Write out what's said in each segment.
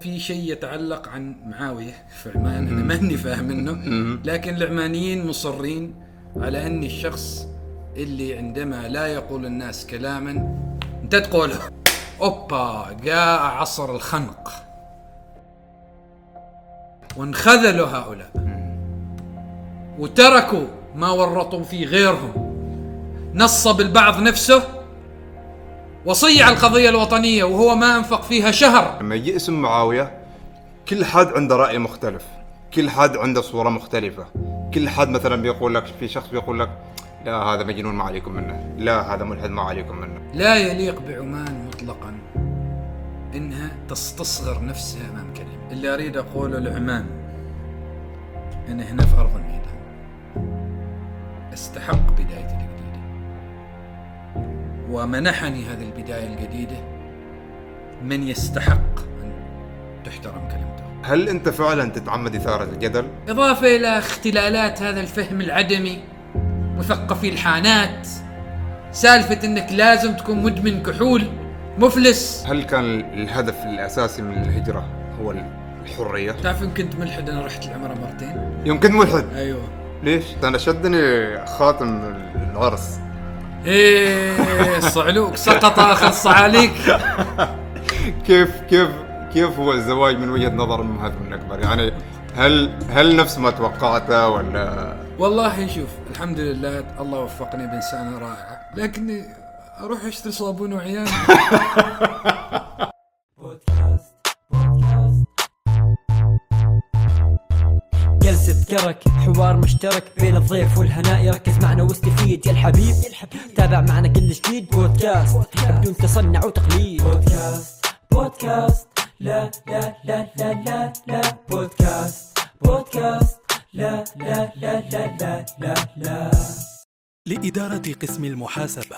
في شيء يتعلق عن معاوية في عمان أنا ماني فاهم منه لكن العمانيين مصرين على أن الشخص اللي عندما لا يقول الناس كلاما أنت تقول أوبا جاء عصر الخنق. وانخذلوا هؤلاء. وتركوا ما ورطوا فيه غيرهم. نصب البعض نفسه وصيع القضية الوطنية وهو ما أنفق فيها شهر. لما يجي اسم معاوية كل حد عنده رأي مختلف كل حد عنده صورة مختلفة كل حد مثلا بيقول لك في شخص بيقول لك لا هذا مجنون ما عليكم منه لا هذا ملحد ما عليكم منه. لا يليق بعمان مطلقا إنها تستصغر نفسها أمام كلمة. اللي أريد أقوله لعمان أنا هنا في ارض الميدان. استحق الجديده ومنحني هذه البداية الجديدة من يستحق أن تحترم كلمته هل أنت فعلا تتعمد إثارة الجدل؟ إضافة إلى اختلالات هذا الفهم العدمي مثقفي الحانات سالفة إنك لازم تكون مدمن كحول مفلس هل كان الهدف الأساسي من الهجرة هو الحرية؟ تعرف إن كنت ملحد أنا رحت العمرة مرتين يوم كنت ملحد أيوه ليش؟ أنا شدني خاتم العرس إيه صعلوك سقط آخر صعاليك. كيف كيف كيف هو الزواج من وجهة نظر المهذب الأكبر؟ يعني هل هل نفس ما توقعته ولا؟ والله شوف الحمد لله الله وفقني بإنسانة رائعة لكني أروح أشتري صابون وعيان جلسة كرك حوار مشترك بين الضيف والهناء ركز معنا واستفيد يا الحبيب تابع معنا كل جديد. بودكاست بدون تصنع وتقليد. بودكاست بودكاست لا لا لا لا لا لا. بودكاست بودكاست لا لا لا لا لا لا لا. لإدارة قسم المحاسبة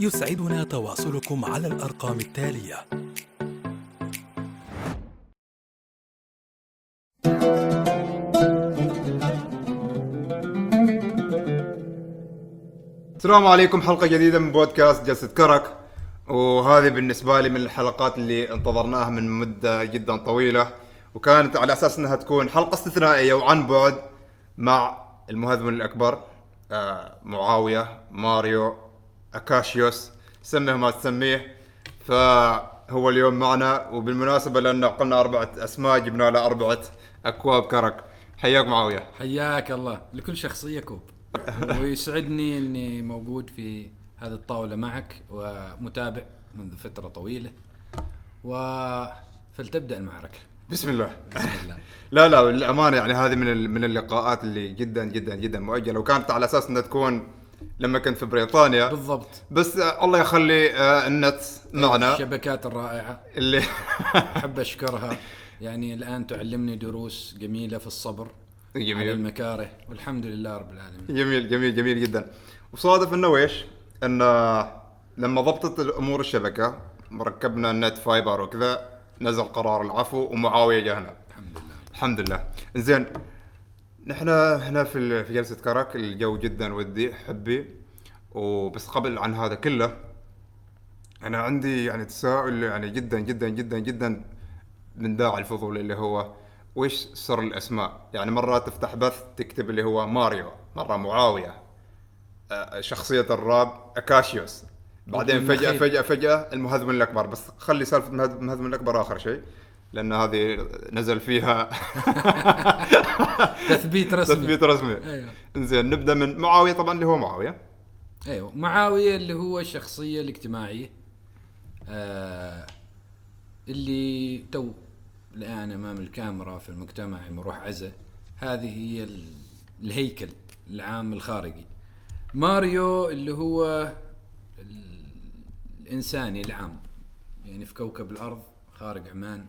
يسعدنا تواصلكم على الأرقام التالية. السلام عليكم حلقة جديدة من بودكاست جلسة كرك. وهذه بالنسبة لي من الحلقات اللي انتظرناها من مدة جدا طويلة. وكانت على أساس أنها تكون حلقة استثنائية وعن بعد مع المهذب الأكبر آه، معاوية ماريو أكاشيوس سميه ما تسميه. فهو اليوم معنا وبالمناسبة لأن قلنا أربعة أسماء جبنا له أربعة أكواب كرك. حياك معاوية. حياك الله. لكل شخصية كوب. ويسعدني إني موجود في هذه الطاولة معك ومتابع منذ فترة طويلة. و فلتبدأ المعركة. بسم الله. بسم الله. لا لا للأمانة يعني هذه من من اللقاءات اللي جدا جدا جدا مؤجلة. وكانت على أساس إنها تكون لما كنت في بريطانيا. بالضبط. بس آه، الله يخلي آه، النت معنا. الشبكات الرائعة. اللي أحب أشكرها. يعني الآن تعلمني دروس جميلة في الصبر. على جميل المكاره والحمد لله رب العالمين. جميل جميل جميل جدا. وصادف إنه إيش؟ إن لما ضبطت الأمور الشبكة ركبنا النت فايبر وكذا نزل قرار العفو ومعاوية جانا الحمد لله. الحمد لله. زين نحن هنا في في جلسة كرك الجو جدا ودي حبي. وبس قبل عن هذا كله أنا عندي يعني تساؤل يعني جدا جدا جدا جدا من داعي الفضول اللي هو وش سر الأسماء؟ يعني مرات تفتح بث تكتب اللي هو ماريو، مرة معاوية. شخصية الراب أكاشيوس. بعدين فجأة. فجأة فجأة المهذب الأكبر. بس خلي سالفة المهذب المهذب الأكبر آخر شيء لأن هذه نزل فيها تثبيت رسمي. تثبيت رسمي. أيوه. إنزين نبدأ من معاوية. طبعا اللي هو معاوية. أيوه. معاوية اللي هو الشخصية الاجتماعية. آه اللي تو الآن أمام الكاميرا في المجتمع مروح عزة هذه هي ال- الهيكل العام الخارجي. ماريو اللي هو ال- الإنساني العام يعني في كوكب الأرض خارج عمان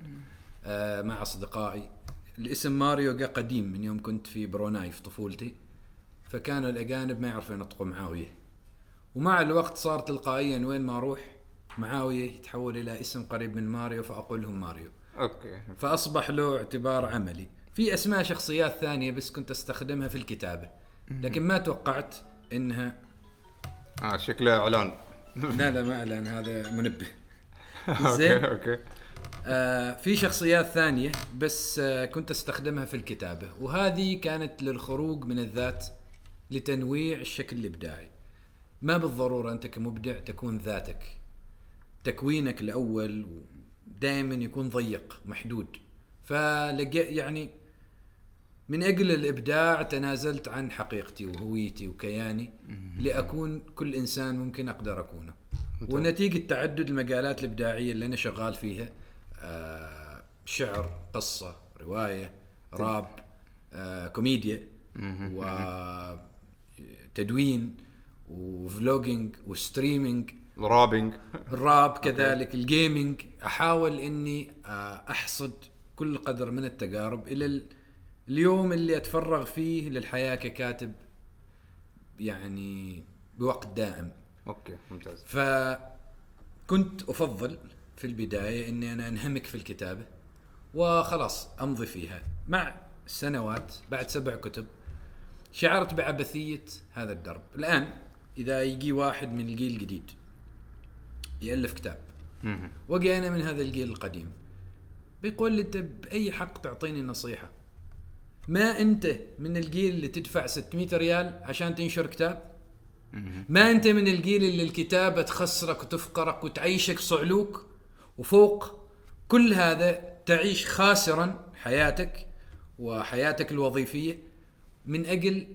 آه مع أصدقائي. الاسم ماريو جاء قديم من يوم كنت في بروناي في طفولتي فكانوا الأجانب ما يعرفوا ينطقوا معاوية. ومع الوقت صار تلقائيا وين ما أروح معاوية يتحول إلى اسم قريب من ماريو فأقول لهم ماريو. okay. فأصبح له اعتبار عملي. في أسماء شخصيات ثانية بس كنت أستخدمها في الكتابة. لكن ما توقعت إنها آه شكله إعلان. لا لا ما اعلن هذا منبه. okay زين. okay. آه في شخصيات ثانية بس آه كنت أستخدمها في الكتابة. وهذه كانت للخروج من الذات لتنويع الشكل الإبداعي. ما بالضرورة أنت كمبدع تكون ذاتك. تكوينك الأول دائما يكون ضيق محدود. فلقى يعني من أجل الإبداع تنازلت عن حقيقتي وهويتي وكياني لأكون كل إنسان ممكن أقدر أكونه. ونتيجة تعدد المجالات الإبداعية اللي أنا شغال فيها آه شعر قصة رواية راب آه كوميديا وتدوين وفلوجينج وستريمينج رابنج الراب كذلك الجيمنج أحاول إني آه، أحصد كل قدر من التجارب إلى ال- اليوم اللي أتفرغ فيه للحياة ككاتب يعني بوقت دائم. okay ممتاز. فكنت أفضل في البداية إني أنا أنهمك في الكتابة وخلاص أمضي فيها. مع السنوات بعد سبع كتب شعرت بعبثية هذا الدرب. الآن إذا يجي واحد من الجيل الجديد يألف كتاب. وجي أنا من هذا الجيل القديم. بيقول لي انت باي حق تعطيني نصيحة؟ ما أنت من الجيل اللي تدفع 600 ريال عشان تنشر كتاب؟ ما أنت من الجيل اللي الكتابة تخسرك وتفقرك وتعيشك صعلوك؟ وفوق كل هذا تعيش خاسرا حياتك وحياتك الوظيفية من أجل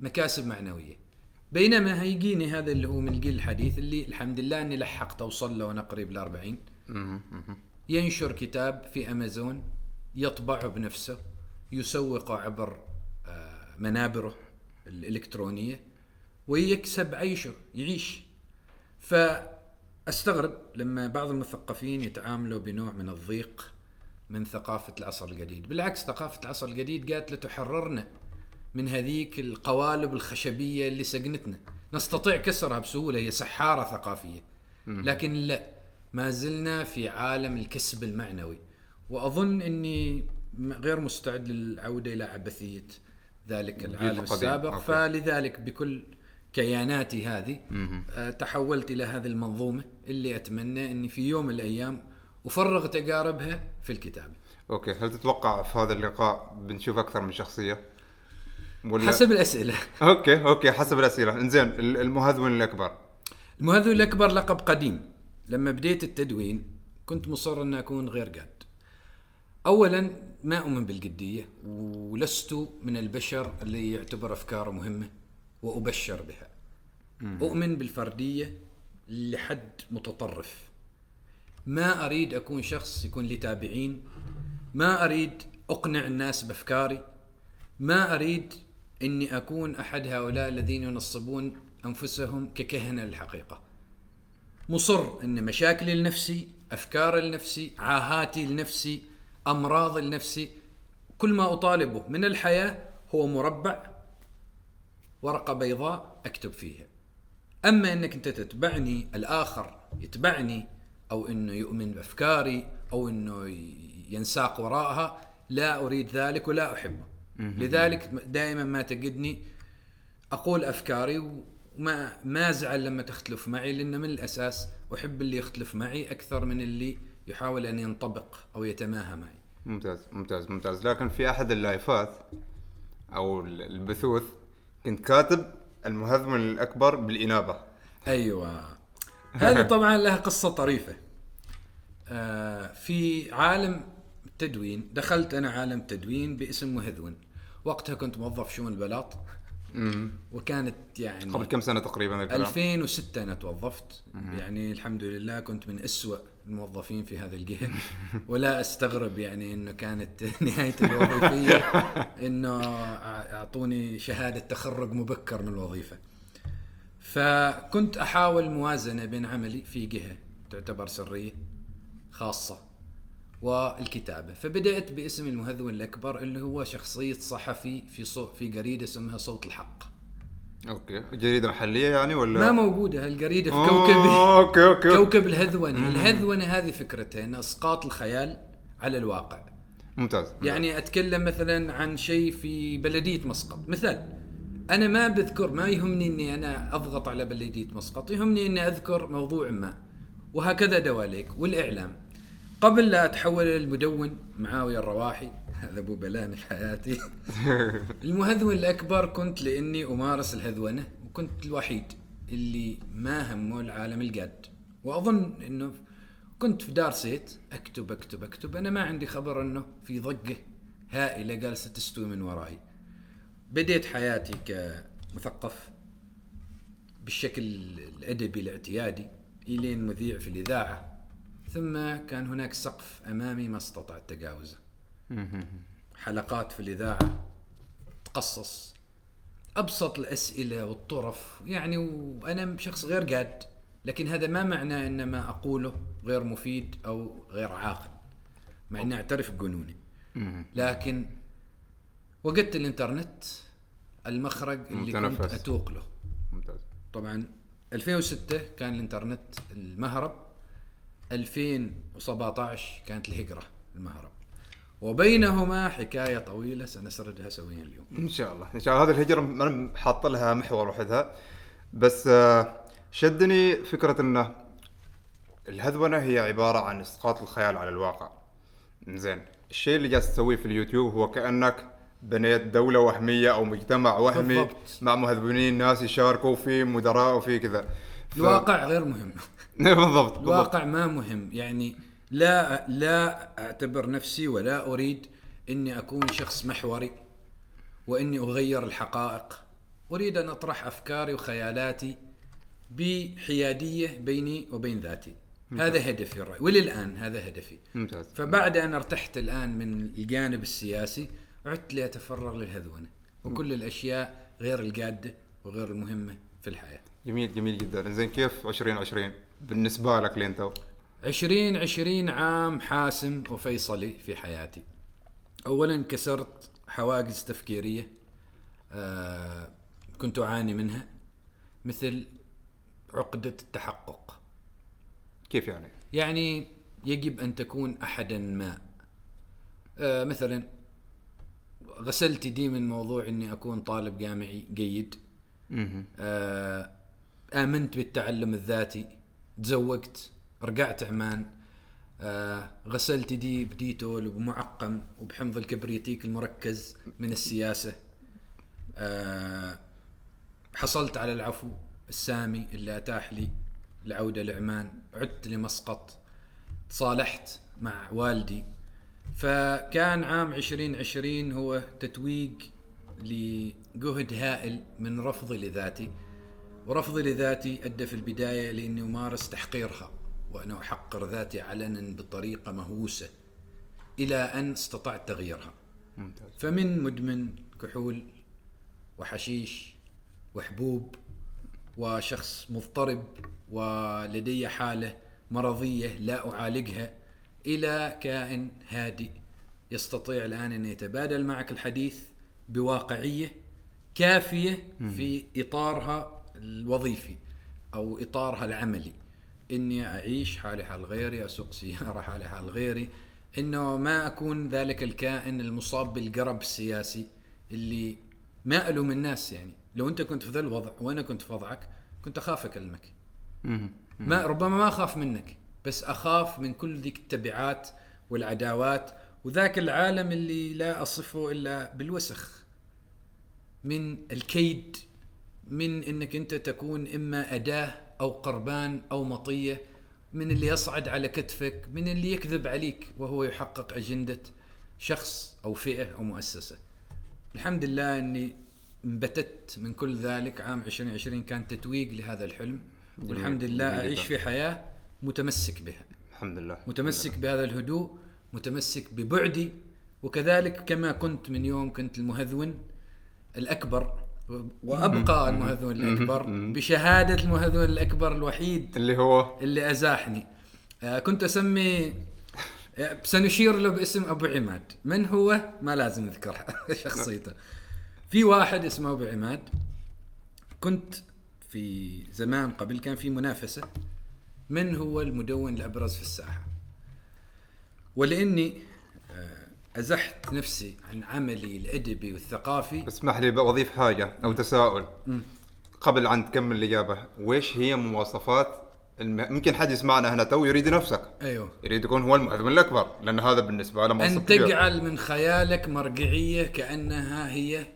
مكاسب معنوية. بينما هيجيني هذا اللي هو من الجيل الحديث اللي الحمد لله أني لحقت اوصل له وأنا قريب ل 40 مهم. مهم. ينشر كتاب في أمازون يطبعه بنفسه يسوقه عبر آه، منابره الإلكترونية ويكسب عيشه يعيش فأستغرب لما بعض المثقفين يتعاملوا بنوع من الضيق من ثقافة العصر الجديد بالعكس ثقافة العصر الجديد قالت لتحررنا من هذيك القوالب الخشبية اللي سجنتنا. نستطيع كسرها بسهولة هي سحارة ثقافية. لكن لا ما زلنا في عالم الكسب المعنوي. وأظن إني غير مستعد للعودة إلى عبثية ذلك العالم. السابق. okay. فلذلك بكل كياناتي هذه آه، تحولت إلى هذه المنظومة اللي أتمنى إني في يوم من الأيام افرغ تجاربها في الكتابة. أوكي. هل تتوقع في هذا اللقاء بنشوف أكثر من شخصية؟ ولا حسب الأسئلة. okay okay حسب الأسئلة. إنزين ال- المهذون الأكبر. المهذون الأكبر لقب قديم. لما بديت التدوين كنت مصر أن أكون غير جاد أولا ما أؤمن بالجدية ولست من البشر اللي يعتبر أفكاره مهمة وأبشر بها. أؤمن بالفردية لحد متطرف. ما أريد أكون شخص يكون لي تابعين. ما أريد أقنع الناس بأفكاري. ما أريد أني أكون أحد هؤلاء الذين ينصبون أنفسهم ككهنة للحقيقة. مصر أن مشاكلي لنفسي أفكاري لنفسي عاهاتي لنفسي أمراضي لنفسي كل ما أطالبه من الحياة هو مربع ورقة بيضاء أكتب فيها. أما إنك أنت تتبعني الآخر يتبعني أو إنه يؤمن بأفكاري أو إنه ينساق وراءها لا أريد ذلك ولا أحبه. لذلك دائما ما تجدني أقول أفكاري وما ما أزعل لما تختلف معي لأن من الأساس أحب اللي يختلف معي أكثر من اللي يحاول أن ينطبق أو يتماهى معي. ممتاز ممتاز ممتاز. لكن في أحد اللايفات أو ال- البثوث كنت كاتب المهذون الأكبر بالإنابة. أيوه. هذه طبعا لها قصة طريفة. آه في عالم التدوين دخلت أنا عالم تدوين باسم مهذون وقتها كنت موظف شؤون البلاط. وكانت يعني قبل كم سنة تقريبا الكلام؟ 2006 أنا توظفت. يعني الحمد لله كنت من أسوأ الموظفين في هذه الجهه ولا أستغرب يعني إنه كانت نهاية الوظيفية إنه أعطوني شهادة تخرج مبكر من الوظيفة. فكنت أحاول موازنة بين عملي في جهة تعتبر سرية خاصة. والكتابة. فبدأت باسم المهذون الأكبر اللي هو شخصية صحفي في صوت في جريدة اسمها صوت الحق. okay. جريدة محلية يعني ولا؟ ما موجودة هالجريدة في أوه، كوكب okay okay. كوكب الهذونة. الهذونة هذه فكرتها ان إسقاط الخيال على الواقع. ممتاز. يعني أتكلم مثلا عن شيء في بلدية مسقط. مثال أنا ما بذكر ما يهمني إني أنا أضغط على بلدية مسقط يهمني إني أذكر موضوع ما. وهكذا دواليك. والإعلام. قبل لا اتحول إلى المدون معاوية الرواحي هذا أبو بلاوي في حياتي. المهذون الأكبر كنت لأني أمارس الهذونة وكنت الوحيد اللي ما همه العالم الجاد وأظن إنه كنت في دار سيت أكتب أكتب أكتب. أنا ما عندي خبر إنه في ضجه هائلة جالسة تستوي من ورائي بديت حياتي كمثقف بالشكل الأدبي الاعتيادي الين مذيع في الإذاعة. ثم كان هناك سقف أمامي ما استطعت تجاوزه حلقات في الإذاعة تقصص. أبسط الأسئلة والطرف يعني وأنا شخص غير جاد لكن هذا ما معناه إن ما أقوله غير مفيد أو غير عاقل مع إني أعترف بجنوني. لكن وجدت الإنترنت المخرج اللي كنت. أتوق له. ممتاز. طبعا 2006 كان الإنترنت المهرب. 2017 كانت الهجرة المهرب وبينهما حكاية طويلة سنسردها سويا اليوم. إن شاء الله. إن شاء الله. هذه الهجرة أنا حاط لها محور وحدها. بس آه، شدني فكرة إنه الهذونه هي عبارة عن إسقاط الخيال على الواقع. زين. الشيء اللي جالس تسويه في اليوتيوب هو كأنك بنيت دولة وهمية أو مجتمع وهمي بالضبط. مع مهذبين ناس يشاركوا فيه مدراء وفيه كذا. ف- الواقع غير مهم. بالضبط بالضبط. الواقع ما مهم. يعني لا لا أعتبر نفسي ولا أريد إني أكون شخص محوري وإني أغير الحقائق. أريد أن أطرح أفكاري وخيالاتي بحيادية بيني وبين ذاتي. هذا هدفي الرأي وللآن هذا هدفي. ممتاز. فبعد أن ارتحت الآن من الجانب السياسي عدت لأتفرغ للهذونة وكل الأشياء غير الجاده وغير المهمة في الحياة. جميل جميل جدا. زين كيف 2020 بالنسبة لك لين تو؟ عشرين عشرين عام حاسم وفيصلي في حياتي أولا كسرت حواجز تفكيرية آه كنت أعاني منها مثل عقدة التحقق كيف يعني؟ يعني يجب أن تكون أحدا ما آه مثلا غسلت يدي من موضوع أني أكون طالب جامعي جيد. آه، آمنت بالتعلم الذاتي تزوجت رجعت عمان آه، غسلت يدي بديتول وبمعقم وبحمض الكبريتيك المركز من السياسة. آه، حصلت على العفو السامي اللي أتاح لي العودة لعمان عدت لمسقط تصالحت مع والدي. فكان عام 2020 هو تتويج لجهد هائل من رفضي لذاتي. ورفضي لذاتي أدى في البداية لأني أمارس تحقيرها وأنا أحقر ذاتي علنا بطريقة مهووسة إلى أن استطعت تغييرها. ممتاز. فمن مدمن كحول وحشيش وحبوب وشخص مضطرب ولدي حالة مرضية لا أعالجها إلى كائن هادئ يستطيع الآن أن يتبادل معك الحديث بواقعية كافية في إطارها الوظيفي أو إطارها العملي إني أعيش حالي حال غيري أسوق سيارة حالي حال غيري إنه ما أكون ذلك الكائن المصاب بالقرب السياسي اللي ما ألوم الناس يعني. لو أنت كنت في ذا الوضع وأنا كنت في وضعك كنت أخاف أكلمك. مهم. ما ربما ما أخاف منك بس أخاف من كل ذيك التبعات والعداوات وذاك العالم اللي لا أصفه إلا بالوسخ من الكيد من إنك أنت تكون إما أداة أو قربان أو مطية من اللي يصعد على كتفك من اللي يكذب عليك وهو يحقق أجندة شخص أو فئة أو مؤسسة. الحمد لله إني انبتت من كل ذلك عام 2020 كان تتويج لهذا الحلم. والحمد لله أعيش. في حياة متمسك بها. الحمد لله. متمسك بهذا الهدوء متمسك ببعدي وكذلك كما كنت من يوم كنت المهذون الأكبر وأبقى المهذون الأكبر. بشهادة المهذون الأكبر الوحيد اللي هو؟ اللي أزاحني. آه، كنت أسمي آه، سنشير له باسم أبو عماد. من هو؟ ما لازم نذكر شخصيته. في واحد اسمه أبو عماد. كنت في زمان قبل كان في منافسة. من هو المدون الأبرز في الساحة؟ ولأني أزحت نفسي عن عملي الأدبي والثقافي. اسمح لي بضيف حاجة أو تساؤل. قبل أن تكمل الإجابة وإيش هي مواصفات الم- ممكن حد يسمعنا هنا تو يريد نفسك. أيوه. يريد يكون هو المهذون الأكبر لأن هذا بالنسبة له أن. تجعل من خيالك مرجعية كأنها هي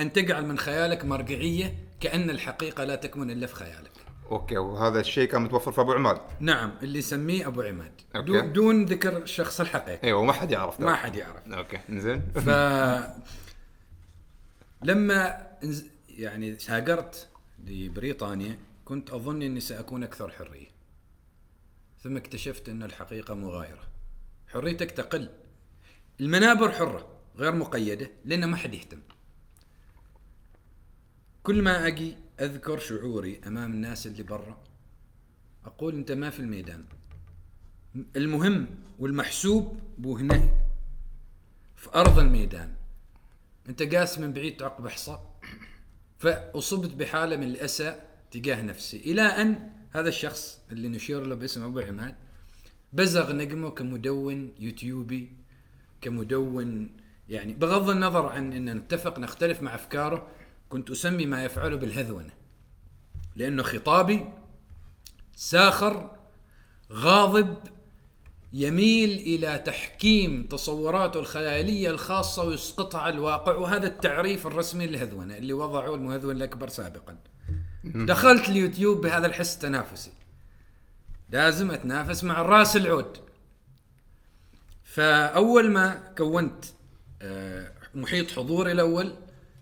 أن تجعل من خيالك مرجعية كأن الحقيقة لا تكمن إلا في خيالك. okay وهذا الشيء كان متوفر في أبو عماد. نعم اللي يسميه أبو عماد. okay. دون, ذكر الشخص الحقيقي أيوه وما حد يعرف ما حد يعرف. okay زين ف لما يعني هاجرت لبريطانيا كنت أظن إني سأكون أكثر حرية. ثم اكتشفت إن الحقيقة مغايرة. حريتك تقل. المنابر حرة غير مقيدة لأن ما حد يهتم. كل ما أجي أذكر شعوري أمام الناس اللي برا. أقول أنت ما في الميدان. المهم والمحسوب بو هنا في أرض الميدان. أنت قاس من بعيد تعقب حصى فأصبت بحالة من الأسى تجاه نفسي. إلى أن هذا الشخص اللي نشير له باسم أبو عماد بزغ نجمه كمدون يوتيوبي كمدون يعني بغض النظر عن أن نتفق نختلف مع أفكاره كنت أسمي ما يفعله بالهذونه لأنه خطابي ساخر غاضب يميل إلى تحكيم تصوراته الخيالية الخاصة ويسقطها على الواقع وهذا التعريف الرسمي للهذونه اللي وضعه المهذون الأكبر سابقا. دخلت اليوتيوب بهذا الحس التنافسي. لازم أتنافس مع الرأس العود. فأول ما كونت آه، محيط حضوري الأول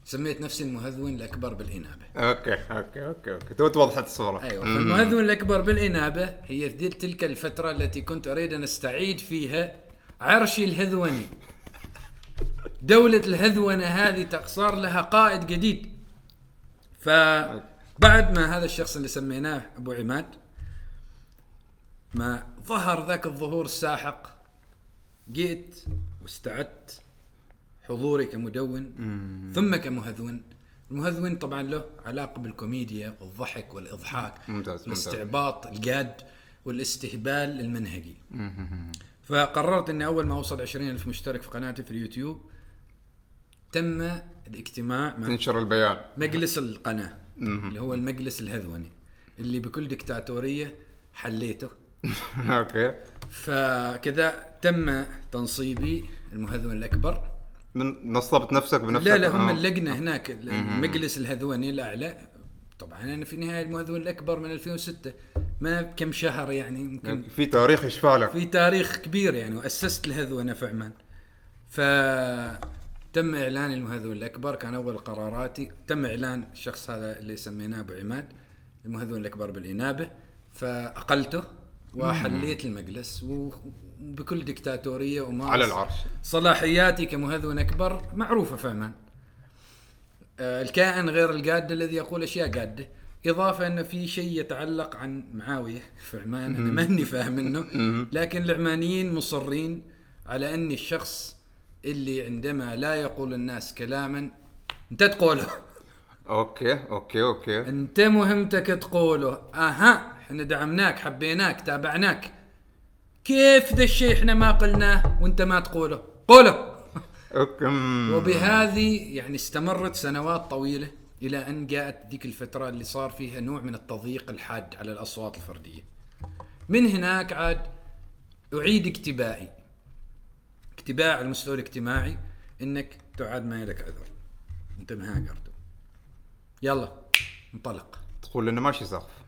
سميت نفسي المهذون الأكبر بالإنابة. okay okay okay okay تو توضحت الصورة أيوه فالمهذون الأكبر بالإنابة هي في تلك الفترة التي كنت أريد أن أستعيد فيها عرشي الهذوني. دولة الهذونة هذه صار لها قائد جديد. فبعد ما هذا الشخص اللي سميناه أبو عماد ما ظهر ذاك الظهور الساحق جيت واستعدت حضوري كمدون ثم كمهذون. المهذون طبعا له علاقة بالكوميديا والضحك والإضحاك ممتاز،. الاستعباط الجاد والاستهبال المنهجي. فقررت إني أول ما أوصل 20 ألف مشترك في قناتي في اليوتيوب تم الاجتماع مع تنشر البيان. مجلس القناة اللي هو المجلس الهذوني اللي بكل دكتاتوريه حليته. أوكي. فكذا تم تنصيبي المهذون الأكبر. من نصبت نفسك بنفسك. لا لا هم آه. اللجنة هناك المجلس الهذوني الأعلى. طبعا أنا في النهاية المهذون الأكبر من 2006 ما كم شهر يعني يمكن في تاريخ يشفع لك. في تاريخ كبير يعني وأسست الهذونه في عمان. فتم إعلان المهذون الأكبر كان أول قراراتي. تم إعلان الشخص هذا اللي سميناه أبو عماد المهذون الأكبر بالإنابة. فأقلته وحليت المجلس وبكل دكتاتورية وما على العرش. صلاحياتي كمهذون أكبر معروفة في عمان آه، الكائن غير الجاد الذي يقول أشياء جادة. إضافة أن في شيء يتعلق عن معاوية في عمان أنا ماني فاهم منه لكن العمانيين مصرين على اني الشخص اللي عندما لا يقول الناس كلاما أنت تقوله. okay okay okay. أنت مهمتك تقوله. أها إحنا دعمناك حبيناك تابعناك. كيف ذا الشيء إحنا ما قلناه وإنت ما تقوله؟ قوله. وبهذه يعني استمرت سنوات طويلة إلى أن جاءت ذيك الفترة اللي صار فيها نوع من التضييق الحاد على الأصوات الفردية. من هناك عاد عاد اكتئابي. اكتباء على المستوى الاجتماعي إنك تعاد ما لك عذر. أنت مهاجر يلا انطلق. تقول إنه ماشي سقف.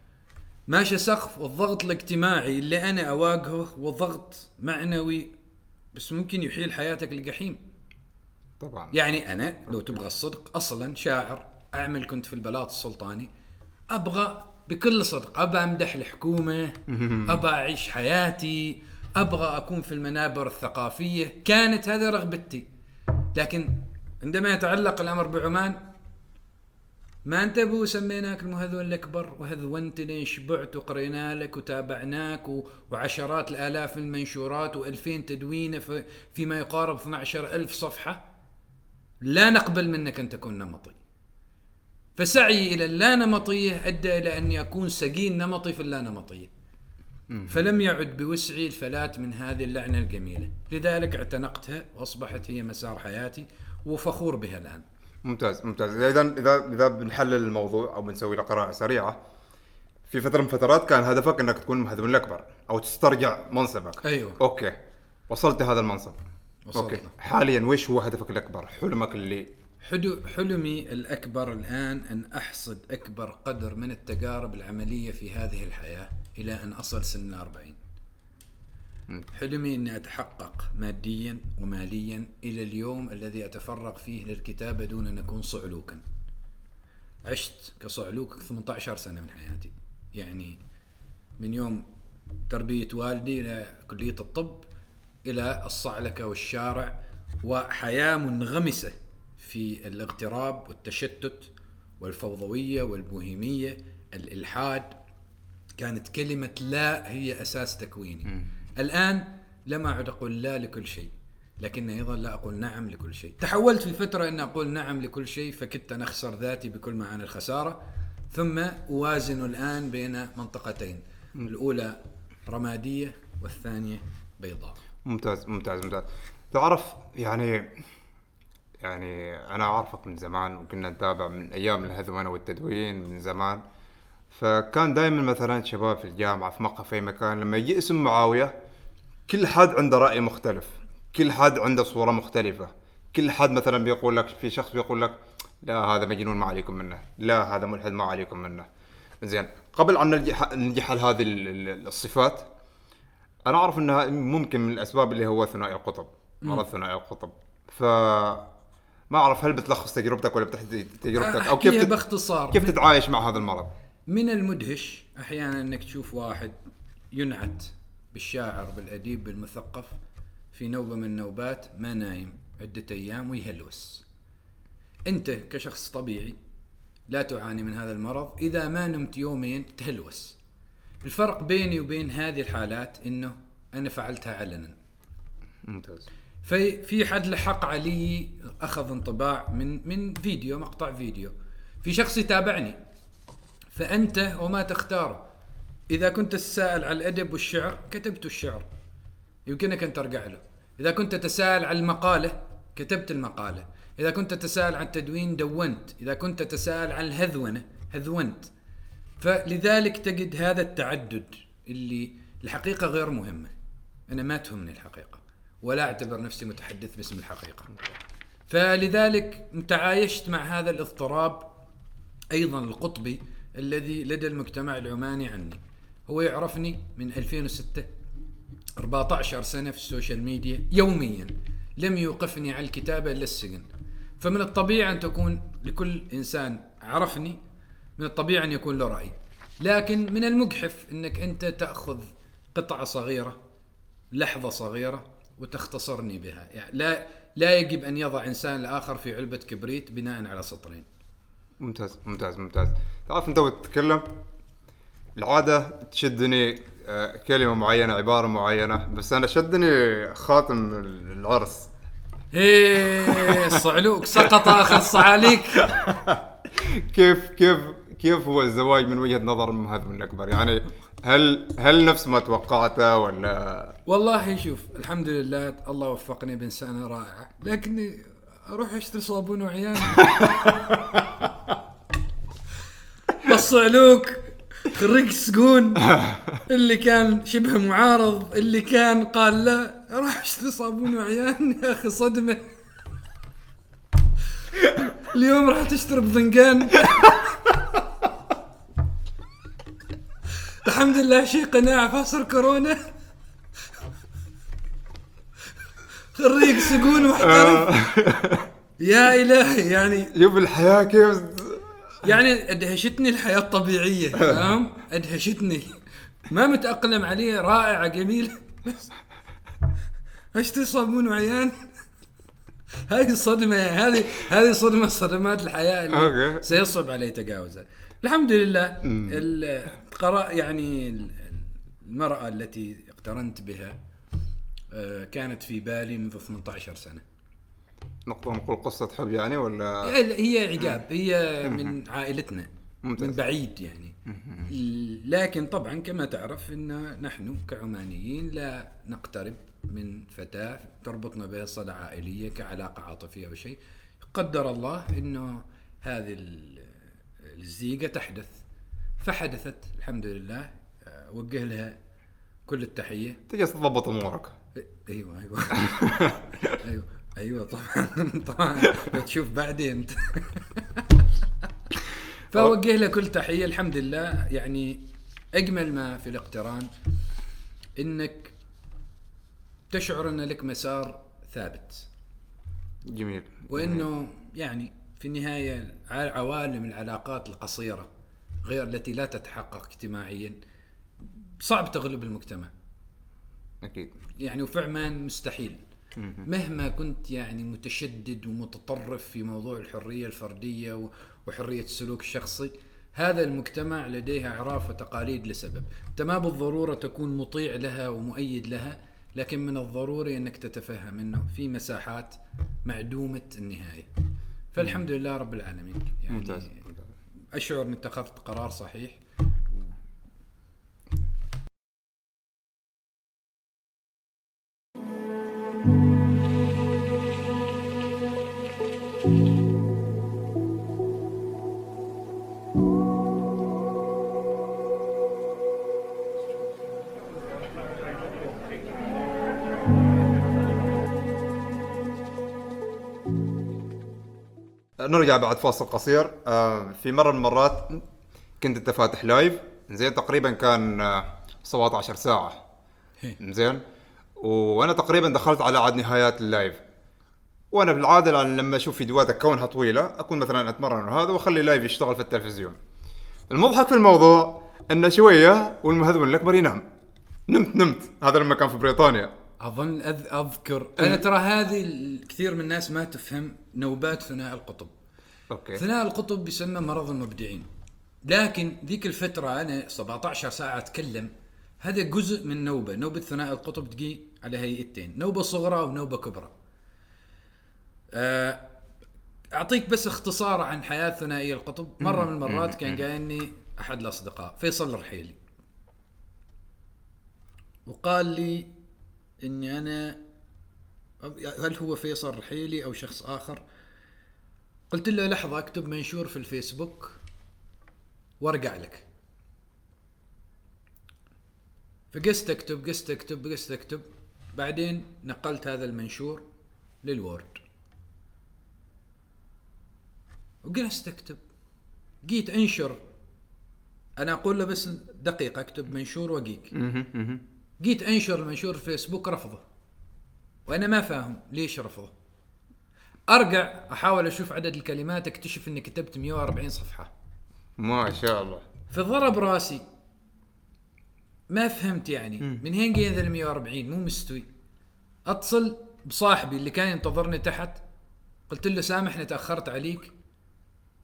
ماشي سقف والضغط الاجتماعي اللي أنا أواجهه هو ضغط معنوي بس ممكن يحيل حياتك الجحيم طبعا. يعني أنا لو تبغى الصدق أصلا شاعر أعمل كنت في البلاط السلطاني أبغى بكل صدق أبغى أمدح الحكومة أبغى أعيش حياتي أبغى أكون في المنابر الثقافية. كانت هذه رغبتي. لكن عندما يتعلق الأمر بعمان ما أنت أبو سميناك المهذون الأكبر؟ وهذونت لين شبعت وقرينا لك وتابعناك و- وعشرات الآلاف من المنشورات و2000 تدوينه في فيما يقارب 12 ألف صفحة؟ لا نقبل منك أن تكون نمطي. فسعي إلى اللانمطيه أدى إلى اني اكون سجين نمطي في اللانمطيه فلم يعد بوسعي الفلات من هذه اللعنة الجميلة. لذلك اعتنقتها وأصبحت هي مسار حياتي وفخور بها الآن. ممتاز ممتاز. إذا إذا إذا بنحلل الموضوع أو بنسوي له قراءة سريعة في فترة من فترات كان هدفك إنك تكون المهذون الاكبر أو تسترجع منصبك. أيوة. okay. وصلت هذا المنصب. وصلت. okay. حاليا وش هو هدفك الأكبر؟ حلمك اللي حدو حلمي الأكبر الآن أن أحصد أكبر قدر من التجارب العملية في هذه الحياة إلى أن أصل سن الأربعين حلمي أني أتحقق ماديا وماليا إلى اليوم الذي أتفرغ فيه للكتابة دون أن أكون صعلوكا. عشت كصعلوك 18 سنة من حياتي. يعني من يوم تربية والدي إلى كلية الطب إلى الصعلكة والشارع وحياة منغمسة في الاغتراب والتشتت والفوضوية والبوهيمية الإلحاد. كانت كلمة لا هي أساس تكويني. الآن لم أعد أقول لا لكل شيء لكن أيضا لا أقول نعم لكل شيء. تحولت في فترة أن أقول نعم لكل شيء فكدت أن أخسر ذاتي بكل معاني الخسارة. ثم أوازن الآن بين منطقتين الأولى رمادية والثانية بيضاء. ممتاز ممتاز ممتاز. تعرف يعني يعني أنا أعرفك من زمان وكنا نتابع من أيام الهذونه والتدوين من زمان. فكان دائما مثلا شباب في الجامعة في مقهى في مكان لما يجي اسم معاوية كل حد عنده رأي مختلف كل حد عنده صورة مختلفة. كل حد مثلا بيقول لك في شخص بيقول لك لا هذا مجنون ما عليكم منه. لا هذا ملحد ما عليكم منه. زين قبل أن نرجع نرجع هذه ال- ال- الصفات أنا أعرف إنها ممكن من الأسباب اللي هو ثنائي القطب مرض ثنائي القطب. ف ما أعرف هل بتلخص تجربتك ولا بتحكي تجربتك؟ أو كيف. باختصار. كيف تتعايش مع هذا المرض؟ من المدهش أحيانا إنك تشوف واحد ينعت. بالشاعر بالأديب بالمثقف في نوبة من النوبات ما نايم عدة أيام ويهلوس. أنت كشخص طبيعي لا تعاني من هذا المرض. إذا ما نمت يومين تهلوس. الفرق بيني وبين هذه الحالات إنه أنا فعلتها علنا. ممتاز. في في حد لحق علي أخذ انطباع من من فيديو مقطع فيديو. في شخص يتابعني. فأنت وما تختاره. إذا كنت تساءل على الأدب والشعر كتبت الشعر. يمكنك أن ترجع له. إذا كنت تساءل عن المقالة كتبت المقالة. إذا كنت تساءل عن التدوين دونت. إذا كنت تساءل عن الهذونه هذونت. فلذلك تجد هذا التعدد اللي الحقيقة غير مهمة. أنا ما تهمني الحقيقة ولا أعتبر نفسي متحدث باسم الحقيقة. فلذلك تعايشت مع هذا الاضطراب أيضا القطبي الذي لدى المجتمع العماني عني. هو يعرفني من 2006 14 سنة في السوشيال ميديا يوميا. لم يوقفني عن الكتابة إلا السجن. فمن الطبيعي أن تكون لكل إنسان عرفني من الطبيعي أن يكون له رأي. لكن من المجحف إنك أنت تأخذ قطعة صغيرة لحظة صغيرة وتختصرني بها. يعني لا لا يجب أن يضع إنسان الآخر في علبة كبريت بناء على سطرين. ممتاز ممتاز ممتاز. تعرف أنت وتتكلم العادة تشدني آه، كلمة معينة عبارة معينة بس أنا شدني خاتم العرس. إيه الصعلوك سقط آخر الصعاليك كيف كيف كيف هو الزواج من وجهة نظر المهذب الأكبر؟ يعني هل هل نفس ما توقعته ولا؟ والله شوف الحمد لله الله وفقني بإنسانة رائعة لكني أروح أشتري صابون وعيان الصعلوك خريج سجون. اللي كان شبه معارض اللي كان قال لا أروح اشتري صابون وعيان يا أخي صدمة. اليوم راح تشتري بضنجان الحمد لله شيء قناعة في عصر كورونا. خريج سجون محترف يا إلهي يعني شوف الحياة كيف يعني أدهشتني الحياة الطبيعية فاهم أدهشتني ما متأقلم عليه رائعه جميله بس اشتري صابون وعيان هذه صدمة هذه هذه صدمة صدمات الحياة اللي. سيصعب علي تجاوزها. الحمد لله القراء يعني المرأة التي اقترنت بها آه، كانت في بالي منذ 18 سنة. نقدر نقول قصة حب يعني ولا؟ هي عقاب. هي من عائلتنا. ممتاز. من بعيد يعني. لكن طبعا كما تعرف إن نحن كعمانيين لا نقترب من فتاة تربطنا بها صله عائلية كعلاقة عاطفية أو شيء. قدر الله انه هذه ال- الزيجة تحدث. فحدثت الحمد لله. وجه لها كل التحية. تجي تضبط أمورك. أيوه أيوه. أيوه. أيوه طبعا طبعا. بتشوف بعدين. فوجه له كل تحية الحمد لله. يعني أجمل ما في الاقتران إنك تشعر أن لك مسار ثابت. جميل. وإنه يعني في النهاية عوالم العلاقات القصيرة غير التي لا تتحقق اجتماعيا صعب تغلب المجتمع. أكيد. يعني وفعلا مستحيل. مهما كنت يعني متشدد ومتطرف في موضوع الحرية الفردية و- وحرية السلوك الشخصي هذا المجتمع لديه أعراف وتقاليد لسبب. أنت ما بالضرورة تكون مطيع لها ومؤيد لها لكن من الضروري أنك تتفهم أنه في مساحات معدومة النهاية. فالحمد لله رب العالمين. يعني ممتاز. أشعر أني اتخذت قرار صحيح. نرجع بعد فاصل قصير. آه، في مرة من المرات كنت أنت فاتح live زين تقريبا كان آه، 17 ساعة. هي. زين. وأنا تقريبا دخلت على عاد نهايات ال live وأنا بالعادة لما أشوف فيديوهاتك كونها طويلة أكون مثلا أتمرن وهذا وأخلي live يشتغل في التلفزيون. المضحك في الموضوع انه شوية والمهذون الأكبر ينام. نمت نمت. هذا لما كان في بريطانيا. أظن أذ أذكر. أنا ترى هذه كثير من الناس ما تفهم نوبات ثنائي القطب. أوكي. ثنائي القطب يسمى مرض المبدعين. لكن ذيك الفترة أنا 17 ساعة أتكلم هذا جزء من نوبة نوبة ثنائي القطب تجي على هيئتين نوبة صغرى ونوبة كبرى. آه، أعطيك بس اختصار عن حياة ثنائي القطب. مرة من المرات كان جايني أحد الأصدقاء فيصل الرحيلي. وقال لي إني أنا هل هو فيصل رحيلي أو شخص آخر؟ قلت له لحظة أكتب منشور في الفيسبوك وأرجع لك. فقست أكتب قست أكتب قست أكتب. بعدين نقلت هذا المنشور للوورد. وجلست أكتب. جيت أنشر. أنا أقول له بس دقيقه أكتب منشور وقيك جيت أنشر المنشور في فيسبوك رفضه. وأنا ما فاهم ليش رفضه. أرجع أحاول أشوف عدد الكلمات أكتشف إني كتبت 140 صفحة. ما شاء الله. فضرب راسي ما فهمت يعني. من هين جاي ذا ال 140 مو مستوي. أتصل بصاحبي اللي كان ينتظرني تحت. قلت له سامحني تأخرت عليك.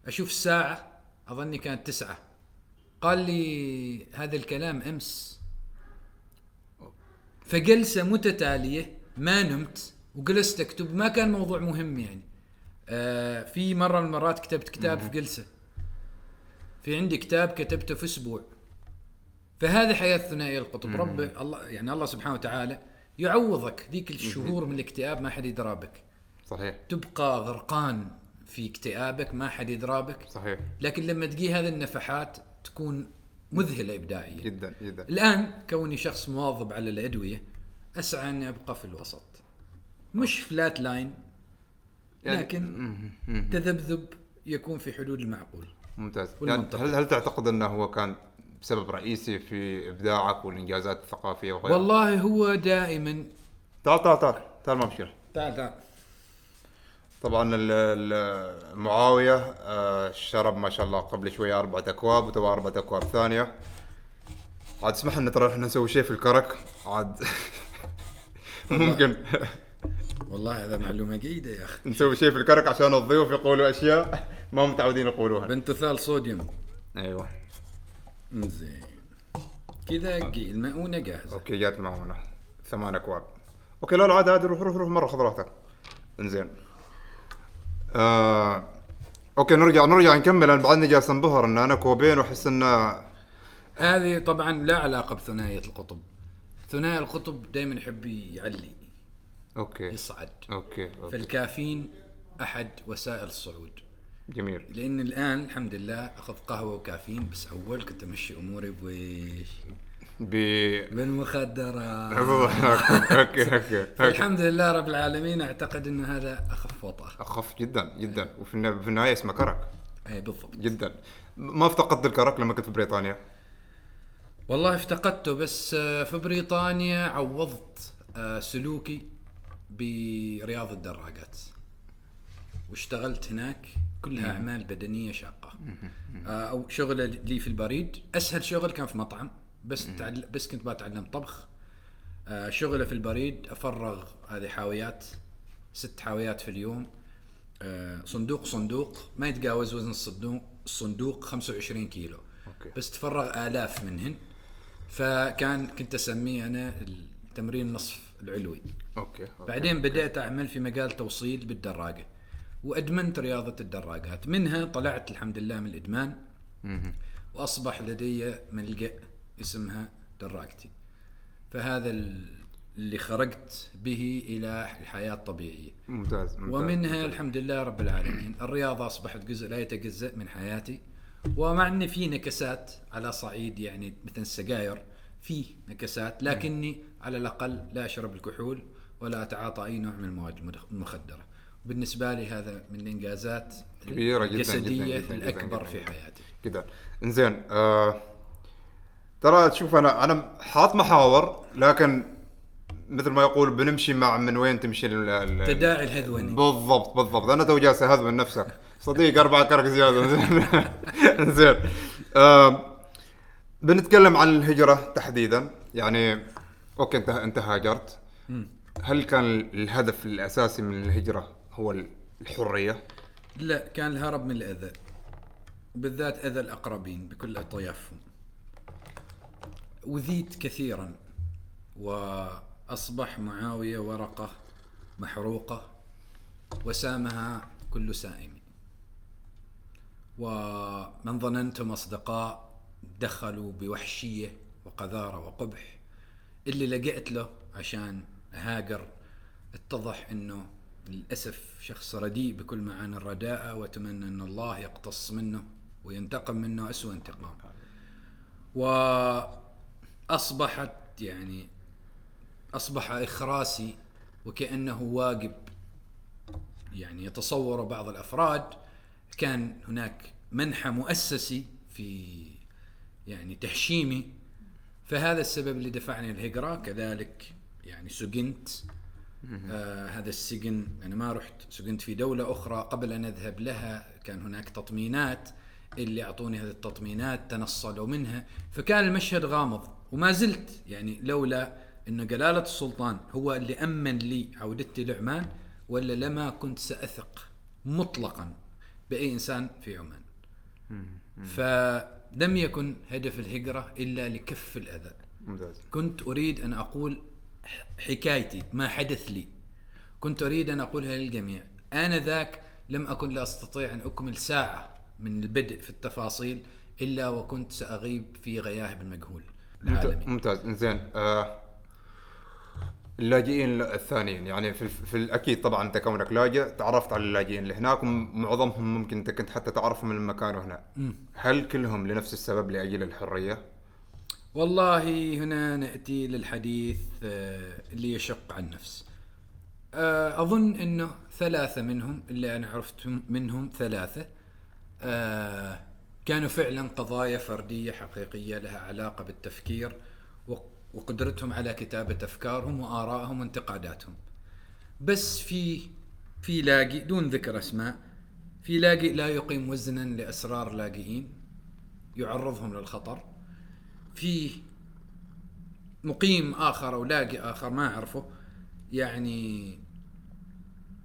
أشوف الساعة أظني كانت تسعة. قال لي هذا الكلام أمس. فجلسة متتالية ما نمت. وجلست أكتب. ما كان موضوع مهم يعني. آه في مرة من المرات كتبت كتاب في جلسة. في عندي كتاب كتبته في أسبوع. فهذه حياة ثنائي القطب. رب الله يعني الله سبحانه وتعالى يعوضك ذيك الشهور من الاكتئاب ما حد يدرى بك صحيح. تبقى غرقان في اكتئابك ما حد يدرى بك صحيح. لكن لما تجي هذه النفحات تكون مذهلة ابداعيا. جدا جدا. الآن كوني شخص مواظب على الأدوية أسعى أني أبقى في الوسط. مش فلات لاين يعني- لكن تذبذب يكون في حدود المعقول. ممتاز. يعني. هل هل تعتقد إنه هو كان سبب رئيسي في إبداعك والإنجازات الثقافية وغيرها؟ والله هو دائما تعال تعال تعال. تعال ما مشكلة. تعال تعال. طبعا معاوية آه، شرب ما شاء الله قبل شوية أربعة أكواب وتبغى أربعة أكواب ثانية. عاد اسمح لنا ترى إحنا نسوي شيء في الكرك. عاد. ممكن. والله هذا معلومة جيدة يا أخي. نسوي شيء في الكرك عشان الضيوف يقولوا أشياء ما متعودين يقولوها. بنتثال صوديوم. أيوه. زين كذا المؤونة جاهزة. okay جات معونا ثمان أكواب. okay لا لا عادي عادي روح روح روح مرة خذ راحتك. إنزين. آه... okay نرجع نرجع نكمل أنا بعدني جالس انبهر إن أنا كوبين وأحس انه هذه طبعا لا علاقة بثنائيه القطب. ثنائي القطب دائما يحب يعلي. أوكي. يصعد. أوكي أوكي. فالكافيين أحد وسائل الصعود. جميل. لأن الآن الحمد لله أخذ قهوة وكافيين بس أول كنت أمشي أموري بويش؟ ب بالمخدرات okay okay okay. الحمد لله رب العالمين أعتقد إن هذا أخف وطأة أخف جدا جدا. وفي في النهاية اسمه كرك. اي بالضبط. جدا. ما افتقدت الكرك لما كنت في بريطانيا؟ والله افتقدته بس آه، في بريطانيا عوضت آه، سلوكي. برياض الدراجات. واشتغلت هناك كلها أعمال بدنية شاقة. آه، أول شغل لي في البريد. أسهل شغل كان في مطعم. بس تعل... بس كنت بتعلم طبخ. آه، شغله في البريد أفرغ هذه حاويات ست حاويات في اليوم. آه، صندوق صندوق. ما يتجاوز وزن الصندوق الصندوق 25 كيلو. okay. بس تفرغ آلاف منهن. فكان كنت أسميه أنا التمرين النصف. العلوي. okay okay. بعدين بدأت أعمل في مجال توصيل بالدراجة. وأدمنت رياضة الدراجات منها طلعت الحمد لله من الإدمان. وأصبح لدي ملجأ اسمها دراجتي. فهذا ال- اللي خرجت به إلى الحياة الطبيعية. ممتاز, ممتاز. ومنها الحمد لله رب العالمين الرياضة أصبحت جزء لا يتجزأ من حياتي. ومع أن في نكسات على صعيد يعني مثل السجاير في نكسات لكني على الأقل لا أشرب الكحول ولا أتعاطى أي نوع من المواد المخدرة. وبالنسبة لي هذا من الإنجازات كبيرة جداً الجسدية جداً جداً الأكبر جداً في. حياتي. جدا. إنزين آه ترى تشوف أنا أنا حاط محاور لكن مثل ما يقول بنمشي مع من وين تمشي ال- ال- تداعي الهذوني. بالضبط بالضبط. أنا تو جالس اهذب نفسك. صديق أربع كرك زيادة. زين زين آه بنتكلم عن الهجرة تحديدا. يعني أوكي انت انت هاجرت. هل كان الهدف الأساسي من الهجرة هو الحرية؟ لا كان الهرب من الأذى بالذات أذى الأقربين بكل أطيافهم وذيت كثيرا وأصبح معاوية ورقة محروقة وسامها كل سائم ومن ظننتم أصدقاء دخلوا بوحشية وقذارة وقبح. اللي لجأت له عشان هاجر اتضح إنه للأسف شخص رديء بكل معاني الرداءة وأتمنى إن الله يقتص منه وينتقم منه أسوأ انتقام. وأصبحت يعني أصبح إخراسي وكأنه واجب يعني يتصور بعض الأفراد كان هناك منحى مؤسسي في يعني تهشيمي فهذا السبب اللي دفعني الهجرة كذلك يعني سجنت آه هذا السجن أنا ما رحت سجنت في دولة أخرى قبل أن أذهب لها كان هناك تطمينات اللي أعطوني هذه التطمينات تنصلوا منها فكان المشهد غامض وما زلت يعني لولا أن جلالة السلطان هو اللي أمن لي عودتي لعمان ولا لما كنت سأثق مطلقا بأي إنسان في عمان. فلم يكن هدف الهجرة إلا لكف الأذى. ممتاز. كنت أريد أن أقول حكايتي ما حدث لي. كنت أريد أن أقولها للجميع. آنذاك لم أكن لا أستطيع أن أكمل ساعة من البدء في التفاصيل إلا وكنت سأغيب في غياهب المجهول العالمي. ممتاز. إنزين آه اللاجئين الثانيين. يعني في, في الأكيد طبعا أنت كونك لاجئ تعرفت على اللاجئين. اللي هناك ومعظمهم ممكن أنت كنت حتى تعرفهم من المكان هنا. هل كلهم لنفس السبب لأجل الحرية؟ والله هنا نأتي للحديث آه، اللي يشق عن النفس. آه، أظن أنه ثلاثة منهم اللي أنا عرفت منهم ثلاثة آه، كانوا فعلا قضايا فردية حقيقية لها علاقة بالتفكير و- وقدرتهم على كتابة أفكارهم وآرائهم وانتقاداتهم. بس في في لاجئ دون ذكر أسماء في لاجئ لا يقيم وزنا لأسرار لاجئين يعرضهم للخطر. في مقيم آخر أو لاقي آخر ما أعرفه يعني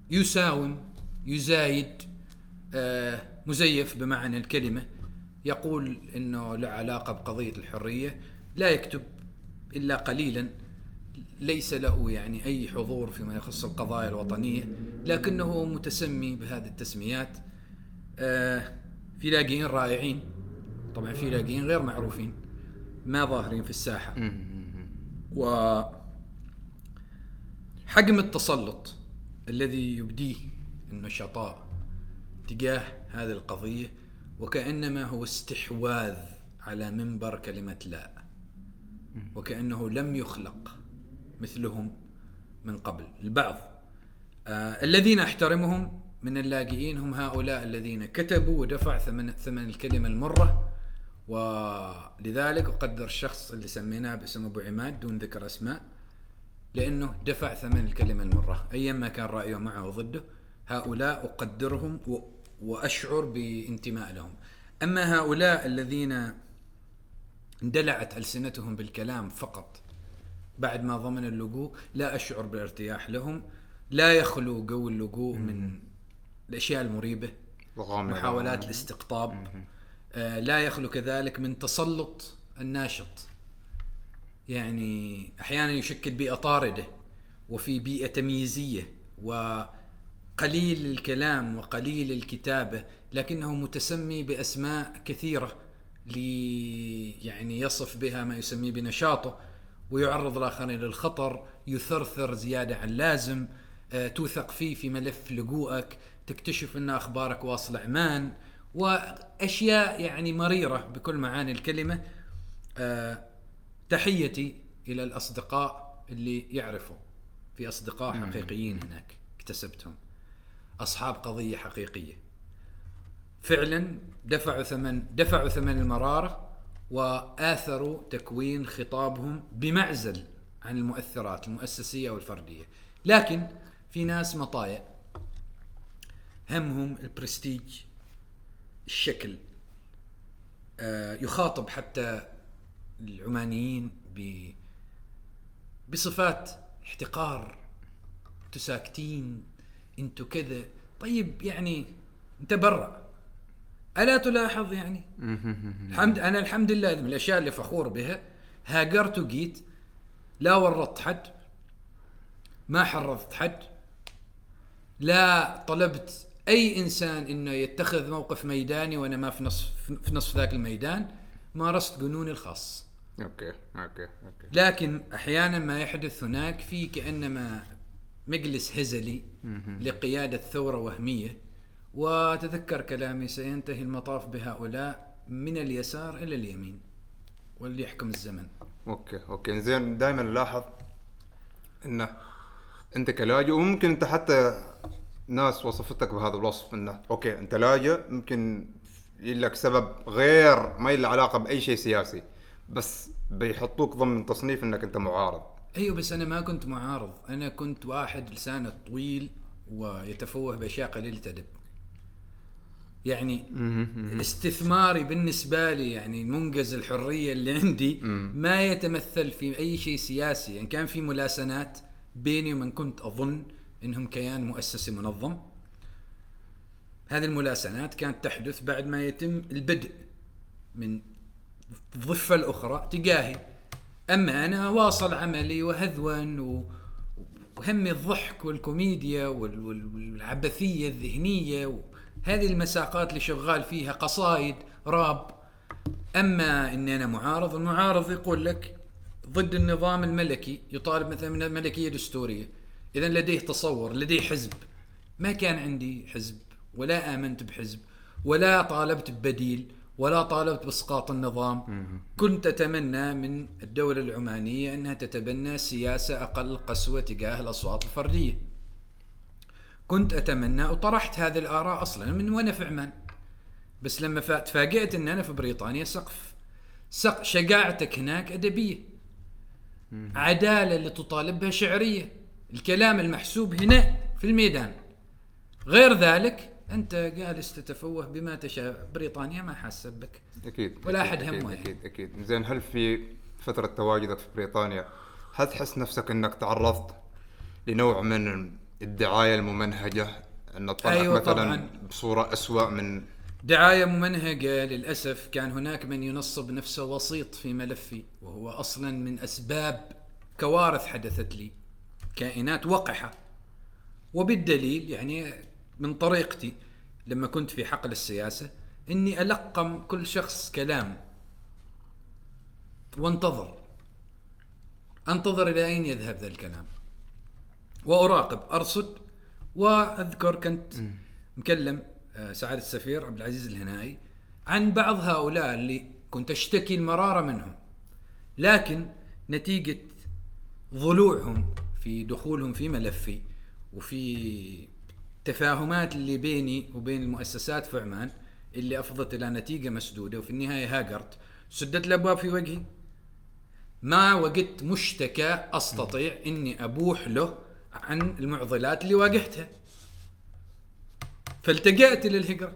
يساوم يزايد آه، مزيف بمعنى الكلمة. يقول إنه له علاقة بقضية الحرية لا يكتب. إلا قليلا. ليس له يعني أي حضور فيما يخص القضايا الوطنية لكنه متسمي بهذه التسميات. آه، في لاقيين رائعين. طبعا في لاقيين غير معروفين ما ظاهرين في الساحة. و حجم التسلط الذي يبديه النشطاء تجاه هذه القضية وكأنما هو استحواذ على منبر كلمة لا. وكأنه لم يخلق مثلهم من قبل. البعض آه الذين احترمهم من اللاجئين هم هؤلاء الذين كتبوا ودفع ثمن ثمن الكلمة المرة. ولذلك أقدر الشخص اللي سميناه باسم أبو عماد دون ذكر أسماء لأنه دفع ثمن الكلمة المرة. أيما كان رأيه معه أو ضده هؤلاء أقدرهم وأشعر بانتماء لهم. أما هؤلاء الذين اندلعت ألسنتهم بالكلام فقط. بعد ما ضمن اللجوء لا أشعر بالارتياح لهم لا يخلو جو اللجوء من الأشياء المريبة. محاولات الاستقطاب. آه لا يخلو كذلك من تسلط الناشط. يعني أحيانا يشكل بيئة طاردة وفي بيئة تمييزية وقليل الكلام وقليل الكتابة لكنه متسمي بأسماء كثيرة. لي يعني يصف بها ما يسميه بنشاطه ويعرض الآخرين للخطر يثرثر زيادة عن اللازم آه، توثق فيه في ملف لجوءك تكتشف أن أخبارك واصله عمان وأشياء يعني مريرة بكل معاني الكلمة. آه، تحيتي إلى الأصدقاء اللي يعرفوا في أصدقاء حقيقيين هناك اكتسبتهم. أصحاب قضية حقيقية. فعلا دفعوا ثمن دفعوا ثمن المرارة وآثروا تكوين خطابهم بمعزل عن المؤثرات المؤسسية والفردية. لكن في ناس مطايا. همهم البرستيج الشكل. آه، يخاطب حتى العمانيين ب بصفات احتقار. أنتوا ساكتين كذا. طيب يعني انت برا. ألا تلاحظ يعني؟ الحمد أنا الحمد لله من الأشياء اللي فخور بها هاجرت وجيت لا ورطت حد ما حرضت حد لا طلبت أي إنسان إنه يتخذ موقف ميداني وأنا ما في نصف في نصف ذاك الميدان مارست جنوني الخاص. okay okay okay. لكن أحيانا ما يحدث هناك في كأنما مجلس هزلي لقيادة ثورة وهمية. وتذكر كلامي سينتهي المطاف بهؤلاء من اليسار إلى اليمين واللي يحكم الزمن. okay okay. زين دائما نلاحظ إنه أنت كلاجئ وممكن أنت حتى ناس وصفتك بهذا الوصف إنه okay أنت لاجئ ممكن لك سبب غير ما له علاقة بأي شيء سياسي بس بيحطوك ضمن تصنيف إنك أنت معارض. أيوه بس أنا ما كنت معارض. أنا كنت واحد لسانه طويل ويتفوه بأشياء قليلة ادب يعني استثماري بالنسبة لي يعني منجز الحرية اللي عندي ما يتمثل في أي شيء سياسي. يعني كان في ملاسنات بيني ومن كنت أظن إنهم كيان مؤسسي منظم. هذه الملاسنات كانت تحدث بعد ما يتم البدء من الضفه الأخرى تجاهي. أما أنا واصل عملي وهذوا و- وهمي الضحك والكوميديا وال- وال- والعبثية الذهنية هذه المساقات اللي شغال فيها قصايد راب. أما اني أنا معارض المعارض يقول لك ضد النظام الملكي يطالب مثلا من الملكية دستوريه اذا لديه تصور لديه حزب. ما كان عندي حزب ولا آمنت بحزب ولا طالبت ببديل ولا طالبت بإسقاط النظام. كنت أتمنى من الدولة العمانية أنها تتبنى سياسة أقل قسوة تجاه الأصوات الفردية. كنت أتمنى وطرحت هذه الآراء أصلا. من وأنا في عمان. بس لما فا- تفاجئت إن أنا في بريطانيا سقف. سق شجاعتك هناك أدبية. عدالة اللي تطالب بها شعرية. الكلام المحسوب هنا في الميدان. غير ذلك أنت جالس تتفوه بما تشاء. بريطانيا ما حاسه بك. أكيد ولا أكيد، أكيد، همه يعني. أكيد أكيد. زين هل في فترة تواجدك في بريطانيا هل تحس نفسك إنك تعرضت لنوع من الدعاية الممنهجة أن تطلع أيوة مثلا طبعاً. بصورة اسوء من دعاية ممنهجة للأسف كان هناك من ينصب نفسه وسيط في ملفي وهو أصلا من أسباب كوارث حدثت لي كائنات وقحة وبالدليل يعني من طريقتي لما كنت في حقل السياسة إني ألقم كل شخص كلام وانتظر أنتظر إلى أين يذهب ذا الكلام وأراقب أرصد وأذكر كنت مكلم آه، سعادة السفير عبد العزيز الهنائي عن بعض هؤلاء اللي كنت أشتكي المرارة منهم لكن نتيجة ضلوعهم في دخولهم في ملفي وفي تفاهمات اللي بيني وبين المؤسسات في عمان اللي أفضت إلى نتيجة مسدودة وفي النهاية هاجرت سدت الأبواب في وجهي. ما وجدت مشتكى أستطيع إني أبوح له عن المعضلات اللي واجهتها. فالتجأت للهجره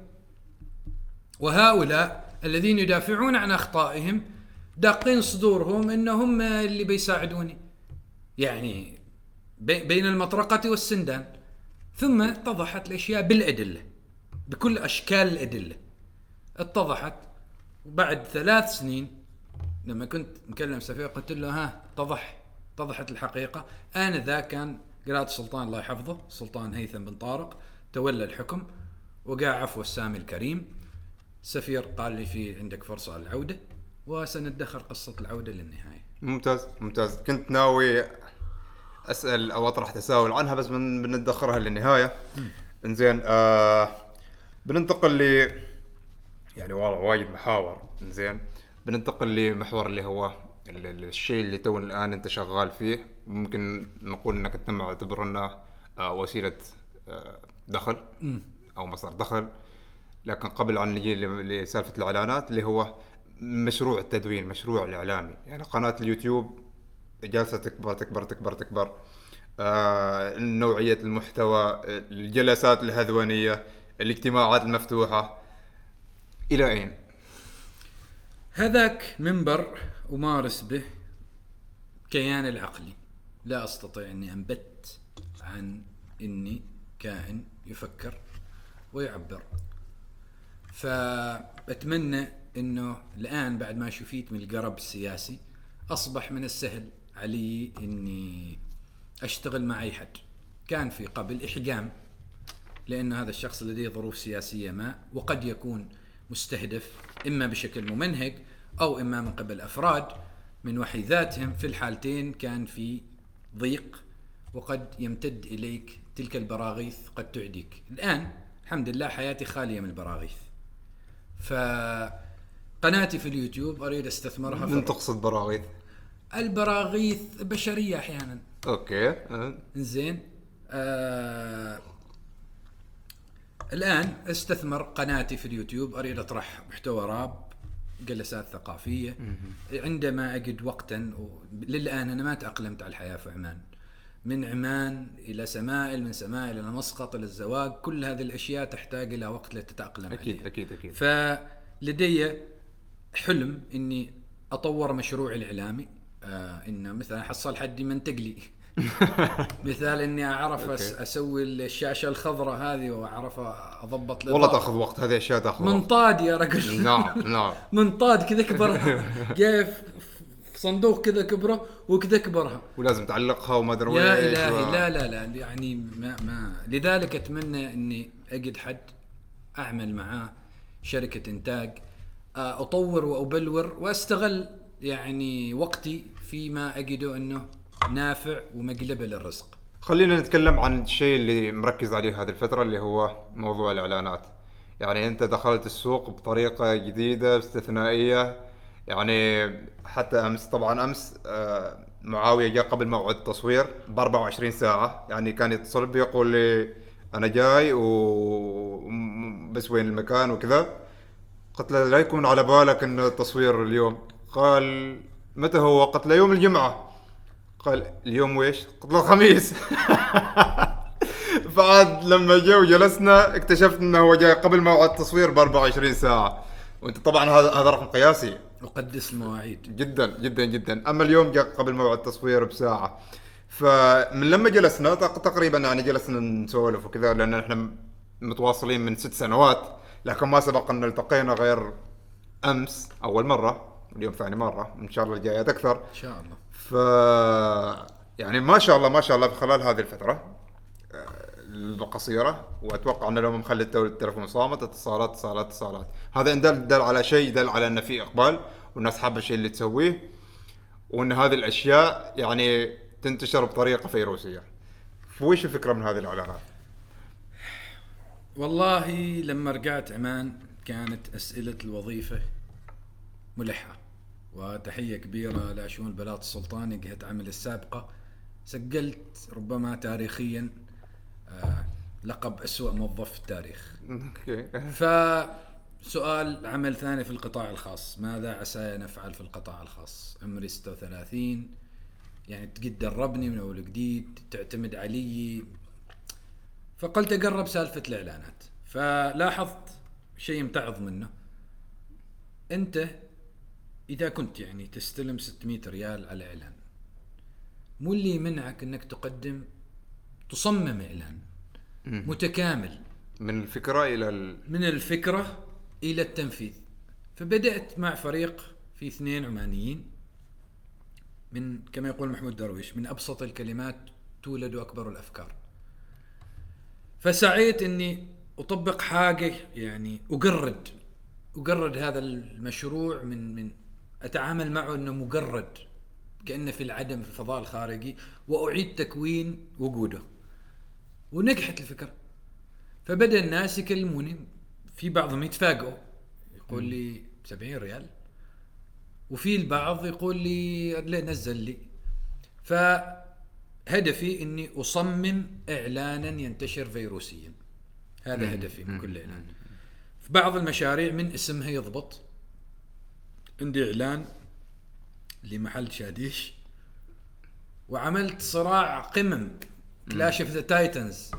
وهؤلاء الذين يدافعون عن أخطائهم داقين صدورهم أنهم اللي بيساعدوني. يعني بي- بين المطرقة والسندان. ثم اتضحت الأشياء بالأدلة بكل أشكال الأدلة. اتضحت وبعد ثلاث سنين لما كنت مكلم سفير قلت له ها اتضح اتضحت الحقيقة. أنا ذا كان قلادة السلطان الله يحفظه السلطان هيثم بن طارق تولى الحكم وقع عفو السامي الكريم. سفير قال لي في عندك فرصة للعودة وسندخر قصة العودة للنهاية. ممتاز ممتاز. كنت ناوي أسأل أو أطرح تساؤل عنها بس بن- بندخرها للنهاية. إنزين آه بننتقل ل يعني والله وايد محاور. إنزين بننتقل لمحور اللي هو ال- ال- الشيء اللي تو الآن أنت شغال فيه. ممكن نقول إنك انت معتبر انه آه وسيلة آه دخل أو مصدر دخل. لكن قبل أن نجي لسالفة الإعلانات اللي هو مشروع التدوين مشروع الاعلامي يعني قناة اليوتيوب جالسة تكبر تكبر تكبر تكبر. آه نوعية المحتوى الجلسات الهذوانية الاجتماعات المفتوحة. إلى أين؟ هذاك منبر أمارس به كيان العقلي. لا أستطيع أني أنبت عن أني كائن يفكر ويعبر. فأتمنى أنه الآن بعد ما شفيت من القرب السياسي أصبح من السهل علي أني أشتغل مع أي حد. كان في قبل إحجام لأن هذا الشخص لديه ظروف سياسية ما وقد يكون مستهدف إما بشكل ممنهج أو إما من قبل أفراد. من وحي ذاتهم في الحالتين كان في ضيق وقد يمتد إليك تلك البراغيث قد تعديك. الآن الحمد لله حياتي خالية من البراغيث. فقناتي في اليوتيوب أريد أستثمرها من تقصد براغيث؟ البراغيث بشرية أحيانا. أوكي. زين آه الآن أستثمر قناتي في اليوتيوب أريد أطرح محتوى راب. جلسات ثقافية. عندما أجد وقتا. للآن أنا ما تأقلمت على الحياة في عمان. من عمان إلى سمائل من سمائل إلى مسقط إلى الزواج كل هذه الأشياء تحتاج إلى وقت لتتاقلم أكيد عليها. أكيد أكيد فلدي حلم إني أطور مشروعي الإعلامي. آه إنه مثلا احصل حد يمنتج لي. مثال إني أعرف أس أسوي الشاشة الخضراء هذه وأعرف أضبط والله. تأخذ وقت هذه أشياء تأخذ وقت. منطاد يا رجل. نعم نعم. منطاد كذا كبرها. جاي في صندوق كذا كبره وكذا كبرها. ولازم تعلقها وما أدري يا الهي و- لا لا لا يعني ما ما. لذلك أتمنى إني أجد حد أعمل معاه شركة إنتاج آه، أطور وأبلور وأستغل يعني وقتي فيما أجده إنه نافع ومقلبه للرزق. خلينا نتكلم عن الشيء اللي مركز عليه هذه الفترة اللي هو موضوع الإعلانات. يعني أنت دخلت السوق بطريقة جديدة استثنائية. يعني حتى أمس طبعا أمس آه، معاوية جاء قبل موعد التصوير ب 24 ساعة. يعني كان يتصل بي يقول لي أنا جاي و بس وين المكان وكذا. قلت له لا يكون على بالك أن التصوير اليوم. قال متى هو؟ قلت له يوم الجمعة. قال اليوم ويش؟ قلت له الخميس. فعاد لما جاء وجلسنا اكتشفت إنه هو جاي قبل موعد التصوير ب 24 ساعة. وأنت طبعا هذا هذا رقم قياسي. أقدس المواعيد. جدا جدا جدا. أما اليوم جاء قبل موعد التصوير بساعة. فمن لما جلسنا تق- تقريبا يعني جلسنا نسولف وكذا لأن إحنا متواصلين من ست سنوات. لكن ما سبق أن التقينا غير أمس أول مرة. اليوم ثاني مرة. إن شاء الله الجايات أكثر. إن شاء الله. ف يعني ما شاء الله ما شاء الله خلال هذه الفترة آه، القصيرة وأتوقع انه لو مخلي التليفون صامت اتصالات اتصالات اتصالات. هذا إن دل, دل على شيء دل على أن في إقبال والناس حابة الشيء اللي تسويه وأن هذه الأشياء يعني تنتشر بطريقة فيروسية. فوش الفكرة من هذه الإعلانات؟ والله لما رجعت عمان كانت أسئلة الوظيفة ملحة. وتحية كبيرة لشؤون البلاط السلطاني جهة عمل السابقة. سجلت ربما تاريخيا آه، لقب أسوأ موظف في التاريخ. فسؤال عمل ثاني في القطاع الخاص. ماذا عسى أن أفعل في القطاع الخاص؟ عمري 36 يعني تقد دربني من أول وجديد تعتمد علي. فقلت أقرب سالفة الإعلانات. فلاحظت شيء متعظ منه. أنت إذا كنت يعني تستلم 600 ريال على إعلان مو اللي يمنعك أنك تقدم تصمم إعلان متكامل. من الفكرة إلى ال... من الفكرة إلى التنفيذ. فبدأت مع فريق في اثنين عمانيين من كما يقول محمود درويش من أبسط الكلمات تولد أكبر الأفكار. فسعيت أني أطبق حاجة يعني أجرد أجرد هذا المشروع من من أتعامل معه أنه مجرد كأنه في العدم في الفضاء الخارجي وأعيد تكوين وجوده. ونجحت الفكرة. فبدأ الناس يكلموني. في بعضهم يتفاجئوا. يقول لي 70 ريال. وفي البعض يقول لي لا نزل لي. فهدفي إني أصمم إعلانا ينتشر فيروسيا. هذا هدفي من كل اعلان في بعض المشاريع من اسمها يضبط. عندي إعلان لمحل دشاديش وعملت صراع قمم Clash of the Titans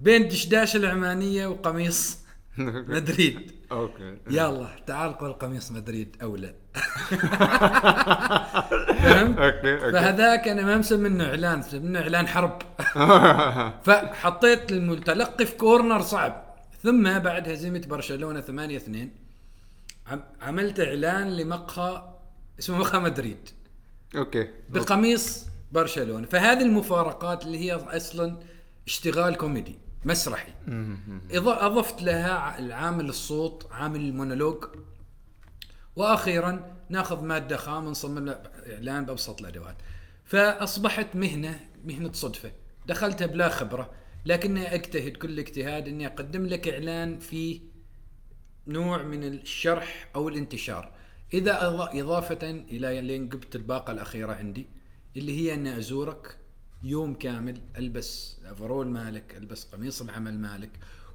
بين دشداش العمانية وقميص مدريد. okay. يلا تعال قول قميص مدريد أولى. فهمت؟ okay okay. فهذاك أنا ما مسمي منه إعلان منه إعلان حرب. فحطيت المتلقي في corner صعب. ثم بعد هزيمه برشلونة 8 2 عملت إعلان لمقهى اسمه مقهى مدريد. okay. بقميص برشلونة. فهذه المفارقات اللي هي أصلا اشتغال كوميدي مسرحي. أضفت لها العامل الصوت عامل المونولوج. وأخيرا نأخذ مادة خام نصمم إعلان بابسط الأدوات. فأصبحت مهنة مهنة صدفة. دخلتها بلا خبرة لكني أجتهد كل اجتهاد إني أقدم لك إعلان فيه نوع من الشرح أو الانتشار. إذا إضافة إلى لين جبت الباقة الأخيرة عندي اللي هي أني أزورك يوم كامل ألبس الافرول مالك ألبس قميص العمل مالك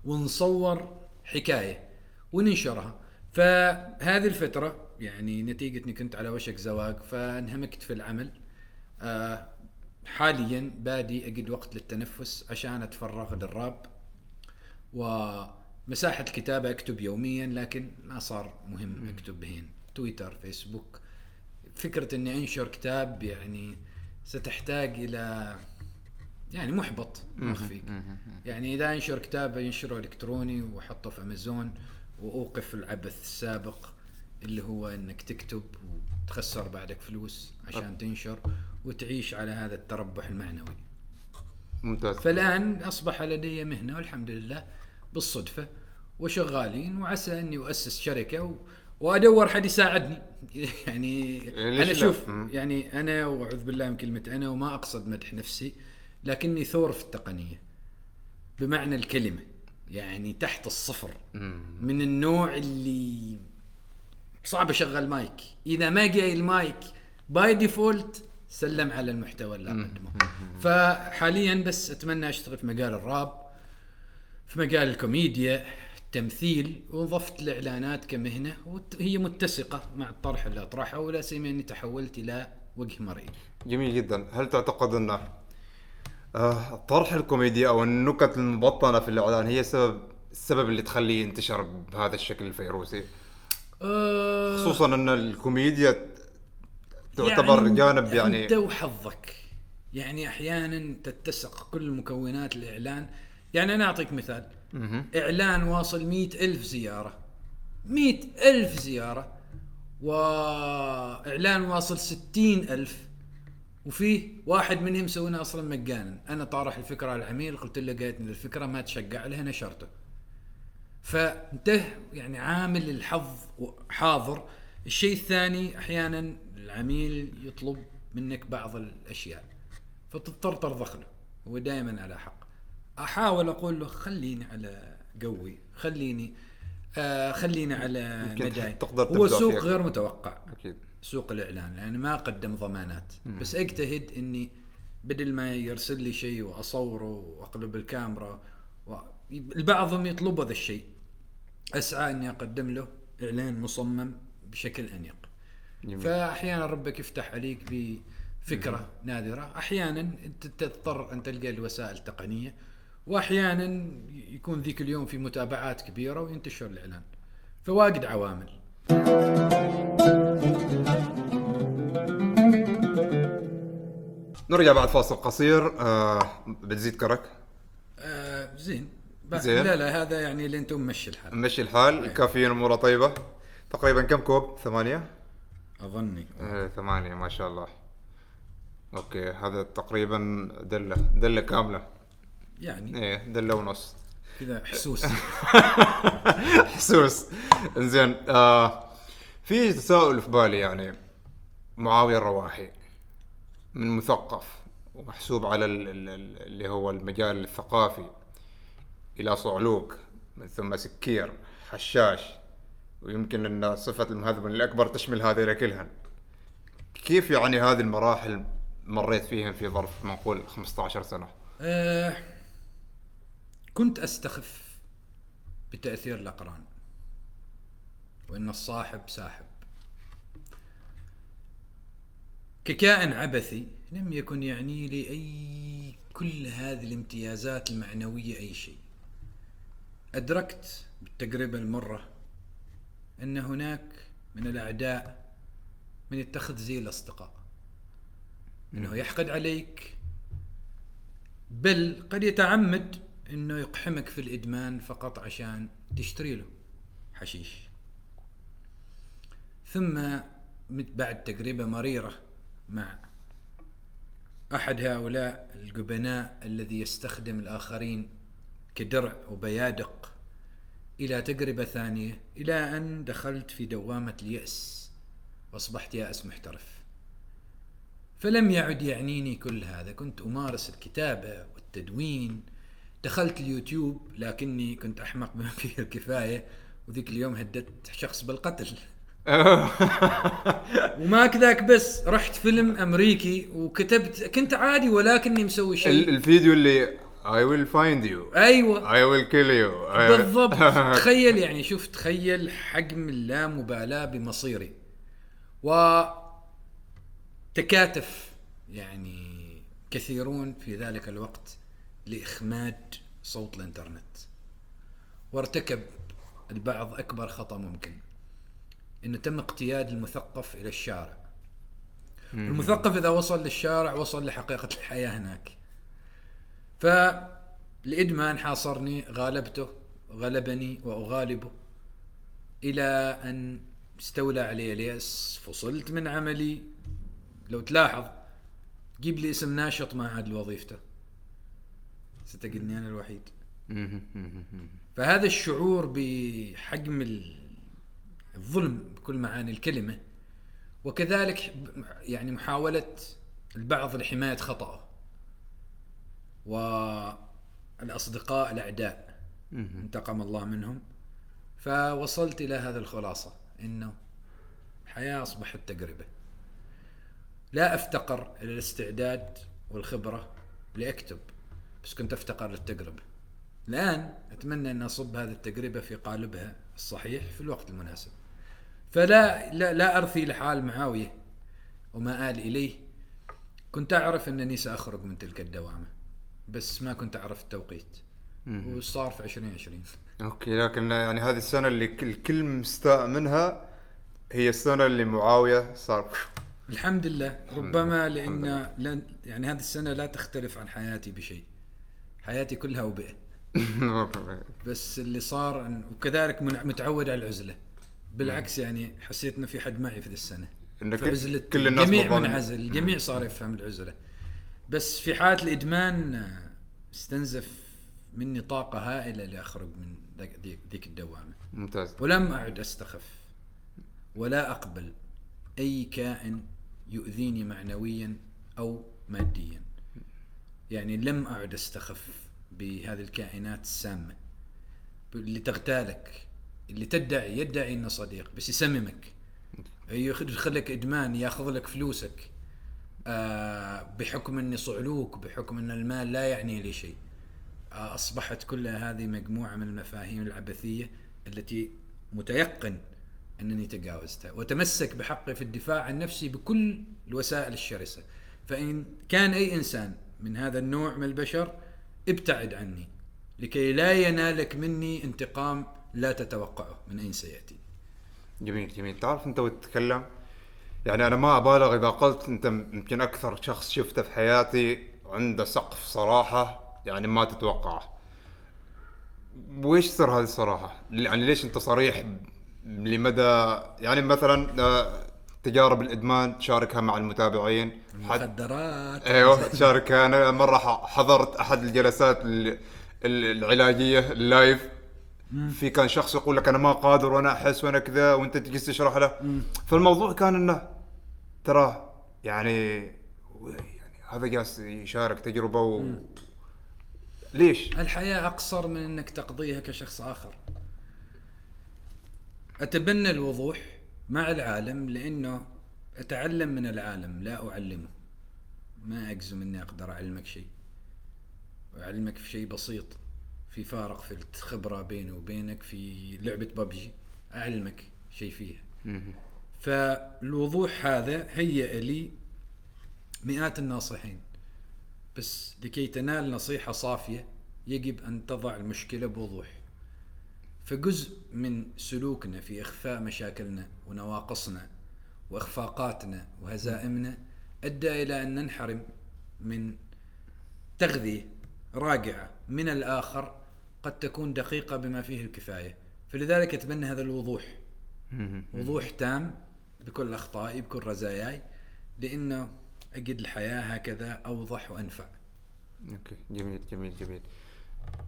ونصور حكاية وننشرها. فهذه الفترة يعني نتيجه اني كنت على وشك زواج فانهمكت في العمل. آه حاليا بادي أجد وقت للتنفس عشان أتفرغ للراب ومساحة الكتابة أكتب يوميا لكن ما صار مهم أكتب بهين تويتر فيسبوك. فكرة أني أنشر كتاب يعني ستحتاج إلى يعني محبط ما أخفيك. يعني إذا أنشر كتاب ينشره إلكتروني وأحطه في أمازون وأوقف العبث السابق اللي هو أنك تكتب وتخسر بعدك فلوس عشان تنشر وتعيش على هذا التربح المعنوي. ممتاز. فالآن أصبح لدي مهنة والحمد لله بالصدفة وشغالين وعسى أني أؤسس شركة و... وأدور حد يساعدني. يعني أنا لا؟ شوف. يعني أنا وأعوذ بالله من كلمة أنا وما أقصد مدح نفسي لكني ثور في التقنية. بمعنى الكلمة يعني تحت الصفر. من النوع اللي صعب أشغل مايك. إذا ما جاي ال mic by default سلم على المحتوى اللي أقدمه. فحاليا بس أتمنى أشتغل في مجال الراب. في مجال الكوميديا التمثيل وظفت الإعلانات كمهنة وهي متسقة مع الطرح اللي أطرحه ولا سيما إني تحولت إلى وجه مرئي جميل جدا. هل تعتقد أن آه، طرح الكوميديا أو النكت المبطنة في الإعلان هي سبب السبب اللي تخليه ينتشر بهذا الشكل الفيروسي؟ أه خصوصا أن الكوميديا تعتبر يعني جانب يعني انت وحظك. يعني أحيانا تتسق كل مكونات الإعلان يعني أنا أعطيك مثال. إعلان واصل مئة ألف زيارة. مئة ألف زيارة. وإعلان واصل ستين ألف. وفيه واحد منهم سوينا أصلا مجانا. أنا طارح الفكرة على العميل قلت له جايتني الفكرة ما تشجع لها نشرته. فانته يعني عامل الحظ حاضر الشيء الثاني أحيانا العميل يطلب منك بعض الأشياء. فتضطر ترضخ له هو دائما على حق. أحاول أقول له خليني على قوي خليني آه خليني على تقدر هو سوق. غير متوقع. أكيد. سوق الإعلان لأن ما قدم ضمانات. بس أجتهد إني بدل ما يرسل لي شيء وأصوره وأقلب الكاميرا و... البعضهم يطلب هذا الشيء. أسعى إني أقدم له إعلان مصمم بشكل أنيق. جميل. فأحيانا ربك يفتح عليك بفكرة نادرة. أحيانا انت تضطر أن تلقى الوسائل التقنية وأحيانا يكون ذيك اليوم في متابعات كبيرة وينتشر الإعلان. فواجد عوامل. نرجع بعد فاصل قصير. آه بتزيد كرك؟ آه زين. زين. لا لا هذا يعني اللي أنتم مشي الحال. نمشي الحال. كافيين أموره طيبة. تقريبا كم كوب؟ ثمانية؟ أظني. آه ثمانية ما شاء الله. okay هذا تقريبا دلة. دلة كاملة. يعني. إيه دلة ونص كذا حسوس. حسوس. إنزين آه في تساؤل في بالي يعني. معاوية الرواحي من مثقف ومحسوب على ال- ال- ال- اللي هو المجال الثقافي إلى صعلوك من ثم سكير حشاش ويمكن أن صفة المهذون الأكبر تشمل هذه كلها كيف يعني هذه المراحل مريت فيها في ظرف ما نقول 15 سنة؟ آه كنت أستخف بتأثير الأقران وإن الصاحب ساحب. ككائن عبثي لم يكن يعني لي أي كل هذه الامتيازات المعنوية أي شيء. أدركت بالتجربه المرة أن هناك من الأعداء من يتخذ زي الأصدقاء. إنه يحقد عليك بل قد يتعمد إنه يقحمك في الإدمان فقط عشان تشتري له حشيش. ثم بعد تجربة مريرة مع أحد هؤلاء الجبناء الذي يستخدم الآخرين كدرع وبيادق إلى تجربة ثانية إلى أن دخلت في دوامة اليأس وأصبحت يائس محترف. فلم يعد يعنيني كل هذا. كنت أمارس الكتابة والتدوين دخلت اليوتيوب لكني كنت أحمق بما فيه الكفاية وذيك اليوم هددت شخص بالقتل. وما كذاك بس رحت فيلم أمريكي وكتبت كنت عادي ولكني مسوي شيء. الفيديو اللي I will find you. أيوة. I will kill you. بالضبط. تخيل يعني شوف تخيل حجم اللامبالاة بمصيري. و تكاتف يعني كثيرون في ذلك الوقت. لإخماد صوت الإنترنت. وارتكب البعض أكبر خطأ ممكن إنه تم اقتياد المثقف إلى الشارع. المثقف إذا وصل للشارع وصل لحقيقة الحياة هناك. فالإدمان حاصرني غالبته غلبني وأغالبه إلى أن استولى علي اليأس. فصلت من عملي. لو تلاحظ جيب لي اسم ناشط ما عاد لوظيفته. ستجدني أنا الوحيد فهذا الشعور بحجم ال- الظلم بكل معاني الكلمة وكذلك يعني محاولة البعض لحماية خطأه والأصدقاء الأعداء انتقم الله منهم. فوصلت إلى هذا الخلاصة إنه الحياة أصبحت تجربة. لا أفتقر إلى الاستعداد والخبرة لأكتب. بس كنت أفتقر للتجربة الآن أتمنى أن أصب هذه التجربة في قالبها الصحيح في الوقت المناسب. فلا لا, لا أرثي لحال معاوية وما آل إليه. كنت أعرف أنني سأخرج من تلك الدوامة بس ما كنت أعرف التوقيت. وصار في 2020 أوكي لكن يعني هذه السنة اللي كل- الكل مستاء منها هي السنة اللي معاوية صار. الحمد لله. ربما لأن لن يعني هذه السنة لا تختلف عن حياتي بشيء. حياتي كلها وبئه بس اللي صار وكذلك متعود على العزلة. بالعكس يعني حسيت إنه في حد معي في ذي السنة. إن في كل- عزلة كل الناس الجميع. منعزل الجميع صار يفهم العزلة. بس في حالة الإدمان استنزف مني طاقة هائلة لأخرج من ذيك الدوامة. ممتاز. ولم أعد أستخف ولا أقبل أي كائن يؤذيني معنويا أو ماديا. يعني لم أعد أستخف بهذه الكائنات السامة. اللي تغتالك اللي تدعي يدعي انه صديق بس يسممك. يدخلك إدمان ياخذ لك فلوسك. آه بحكم إني صعلوك بحكم إن المال لا يعني لي شيء. آه أصبحت كلها هذه مجموعة من المفاهيم العبثية التي متيقن أنني تجاوزتها. وتمسك بحقي في الدفاع عن نفسي بكل الوسائل الشرسة. فإن كان أي إنسان من هذا النوع من البشر ابتعد عني لكي لا ينالك مني انتقام لا تتوقعه من أين سيأتي. جميل جميل. تعرف أنت وتتكلم يعني أنا ما أبالغ إذا قلت أنت يمكن أكثر شخص شفته في حياتي عنده سقف صراحة يعني ما تتوقعه. ويش سر هذه الصراحة؟ يعني ليش أنت صريح؟ لمدى يعني مثلا آه، تجارب الإدمان تشاركها مع المتابعين. حد المخدرات. أيوه تشاركها أنا مرة حضرت أحد الجلسات ال- ال- العلاجية اللايف. في كان شخص يقول لك أنا ما قادر وأنا أحس وأنا كذا وأنت تجي تشرح له. فالموضوع كان إنه ترى يعني يعني هذا جالس يشارك تجربة و... ليش؟ الحياة أقصر من أنك تقضيها كشخص آخر. أتبنى الوضوح. مع العالم لأنه أتعلم من العالم لا أعلمه. ما أجزم أني أقدر أعلمك شيء. أعلمك في شيء بسيط في فارق في الخبرة بيني وبينك في لعبة ببجي. أعلمك شيء فيها. فالوضوح هذا هيأ لي مئات الناصحين. بس لكي تنال نصيحة صافية يجب أن تضع المشكلة بوضوح. فجزء من سلوكنا في إخفاء مشاكلنا ونواقصنا وإخفاقاتنا وهزائمنا أدى إلى أن ننحرم من تغذية راجعة من الآخر قد تكون دقيقة بما فيه الكفاية. فلذلك أتبنى هذا الوضوح. وضوح تام بكل أخطائي بكل رزاياي لأنه أجد الحياة هكذا أوضح وأنفع. أوكي. جميل جميل جميل.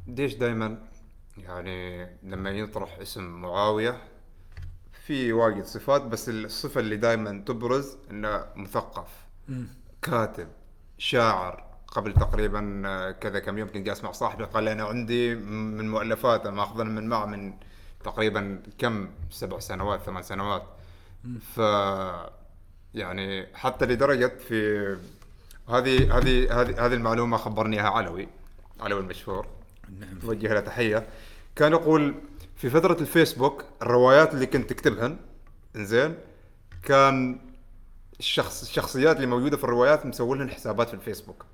ليش دائما يعني لما يطرح اسم معاوية في واجد صفات بس الصفة اللي دائما تبرز إنه مثقف كاتب شاعر. قبل تقريبا آه، كذا كم يوم كنت جالس مع صاحبي قال أنا عندي من مؤلفاته ماخذا من معه من تقريبا كم سبع سنوات ثمان سنوات. ف يعني حتى لدرجة في هذه هذه هذه هذه المعلومة خبرني اياها علوي علوي المشهور. نعم. نوجه له تحية. كان يقول في فترة الفيسبوك الروايات اللي كنت تكتبهن إنزين كان الشخص الشخصيات اللي موجودة في الروايات مسوي لهم حسابات في الفيسبوك.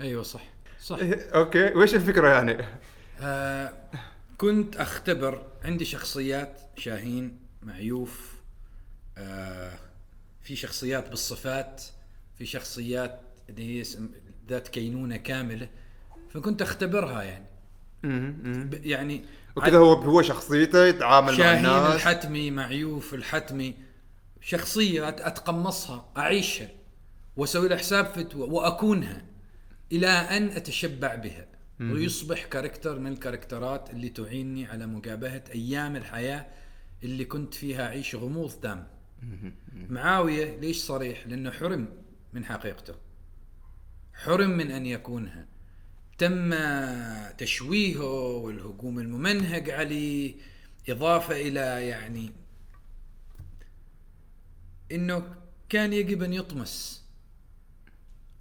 أيوة صح. صح. إيه، أوكي. وش الفكرة يعني؟ آه كنت أختبر عندي شخصيات شاهين معيوف آه في شخصيات بالصفات في شخصيات اللي هي ذات كينونة كاملة فكنت أختبرها يعني. يعني وكذا هو هو شخصيته يتعامل مع شاهين الناس. الحتمي معيوف الحتمي. شخصية أت- أتقمصها أعيشها وأسوي لها حساب فتوى وأكونها إلى أن أتشبع بها. ويصبح كاركتر من الكاركترات اللي تعيني على مجابهة أيام الحياة اللي كنت فيها أعيش غموض تام معاوية ليش صريح؟ لأنه حرم من حقيقته. حرم من أن يكونها. تم تشويهه والهجوم الممنهج عليه إضافة إلى يعني إنه كان يجب أن يطمس.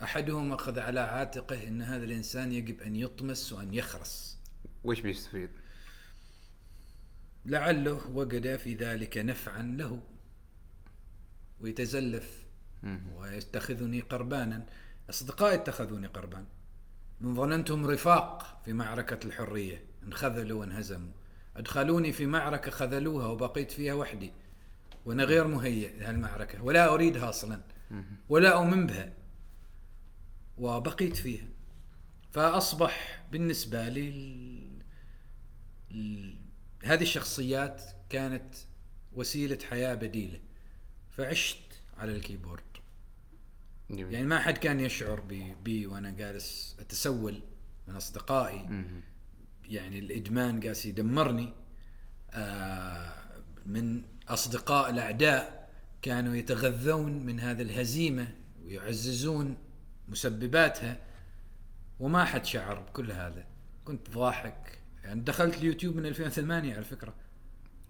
أحدهم أخذ على عاتقه أن هذا الإنسان يجب أن يطمس وأن يخرس. وش بيستفيد؟ لعله وجد في ذلك نفعا له. ويتزلف. ويتخذني قربانا. أصدقائي اتخذوني قربان من ظننتهم رفاق في معركة الحرية انخذلوا وانهزموا. أدخلوني في معركة خذلوها وبقيت فيها وحدي وأنا غير مهيئ لهالمعركة ولا أريدها أصلا ولا أؤمن بها. وبقيت فيها. فأصبح بالنسبة لي ال- ال- هذه الشخصيات كانت وسيلة حياة بديلة. فعشت على ال keyboard. جميل. يعني ما حد كان يشعر بي, بي وأنا جالس أتسول من أصدقائي. يعني الإدمان جالس يدمرني. آه من أصدقاء الأعداء كانوا يتغذون من هذه الهزيمة ويعززون مسبباتها. وما حد شعر بكل هذا. كنت ضاحك. يعني دخلت اليوتيوب من 2008 على فكرة.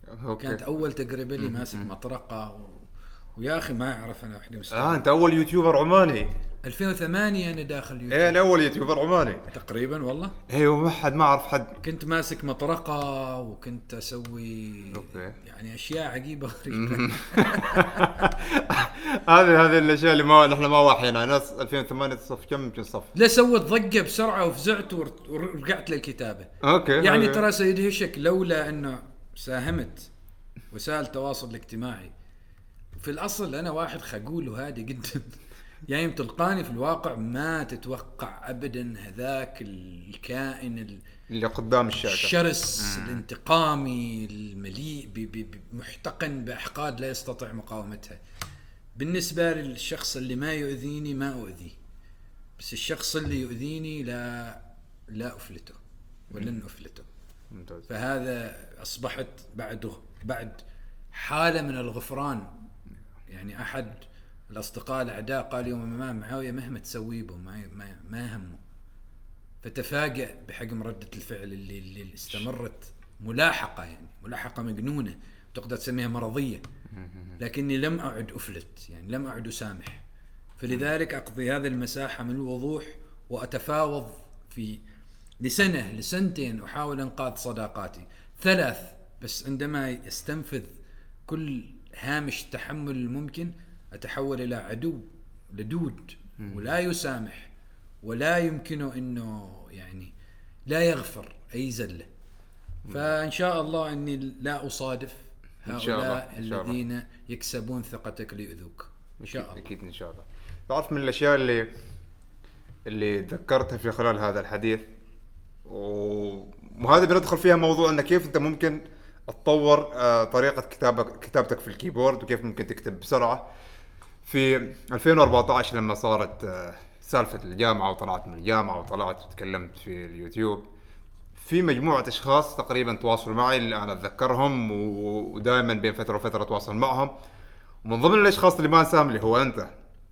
أوكي. كانت أول تجربة لي ماسك مطرقة و... ويا أخي ما أعرف أنا وحدة مستوى آه أنت أول YouTuber عماني. 2008 أنا داخل اليوتيوب. إيه أنا أول YouTuber عماني. تقريبا والله. أيوه ما حد ما أعرف حد. كنت ماسك مطرقة وكنت أسوي okay. يعني أشياء عجيبة غريبة. هذه هذه الأشياء اللي ما نحن ما واحينا. ناس 2008 صف كم يمكن صف؟ لا سوت ضجة بسرعة وفزعت ور- ورجعت للكتابة. okay يعني أوكي. ترى سيدهشك لولا أنه ساهمت وسائل التواصل الاجتماعي في الأصل أنا واحد خجول وهادي جدا. يعني تلقاني في الواقع ما تتوقع ابدا هذاك الكائن ال- اللي قدام الشاشه الشرس الانتقامي المليء محتقن بأحقاد لا يستطيع مقاومتها. بالنسبة للشخص اللي ما يؤذيني ما اؤذيه بس الشخص اللي يؤذيني لا لا أفلته ولن أفلته. ممتاز. فهذا أصبحت بعد بعد حالة من الغفران يعني أحد الأصدقاء الأعداء قال يوم ما معاوية مهما تسوي به ما ما, يهمه. فتفاجأ بحجم ردة الفعل اللي اللي استمرت ملاحقة يعني ملاحقة مجنونة تقدر تسميها مرضية. لكني لم أعد أفلت يعني لم أعد أسامح. فلذلك أقضي هذه المساحة من الوضوح وأتفاوض في لسنة لسنتين أحاول إنقاذ صداقاتي. ثلاث بس عندما يستنفذ كل هامش تحمل الممكن أتحول إلى عدو لدود ولا يسامح ولا يمكنه إنه يعني لا يغفر أي زلة. فإن شاء الله إني لا أصادف إن شاء الله، هؤلاء إن شاء الله. الذين يكسبون ثقتك ليؤذوك. إن شاء الله. أكيد إن شاء الله. تعرف من الأشياء اللي اللي تذكرتها في خلال هذا الحديث؟ وهذا بندخل فيها موضوع إنه كيف أنت ممكن تطور آه، طريقة كتابك كتابتك في الكيبورد وكيف ممكن تكتب بسرعة. في 2014 لما صارت آه، سالفة الجامعة وطلعت من الجامعة وطلعت وتكلمت في اليوتيوب في مجموعة أشخاص تقريبا تواصلوا معي اللي أنا أتذكرهم ودائما بين فترة وفترة أتواصل معهم. ومن ضمن الأشخاص اللي ما أنساهم اللي هو أنت.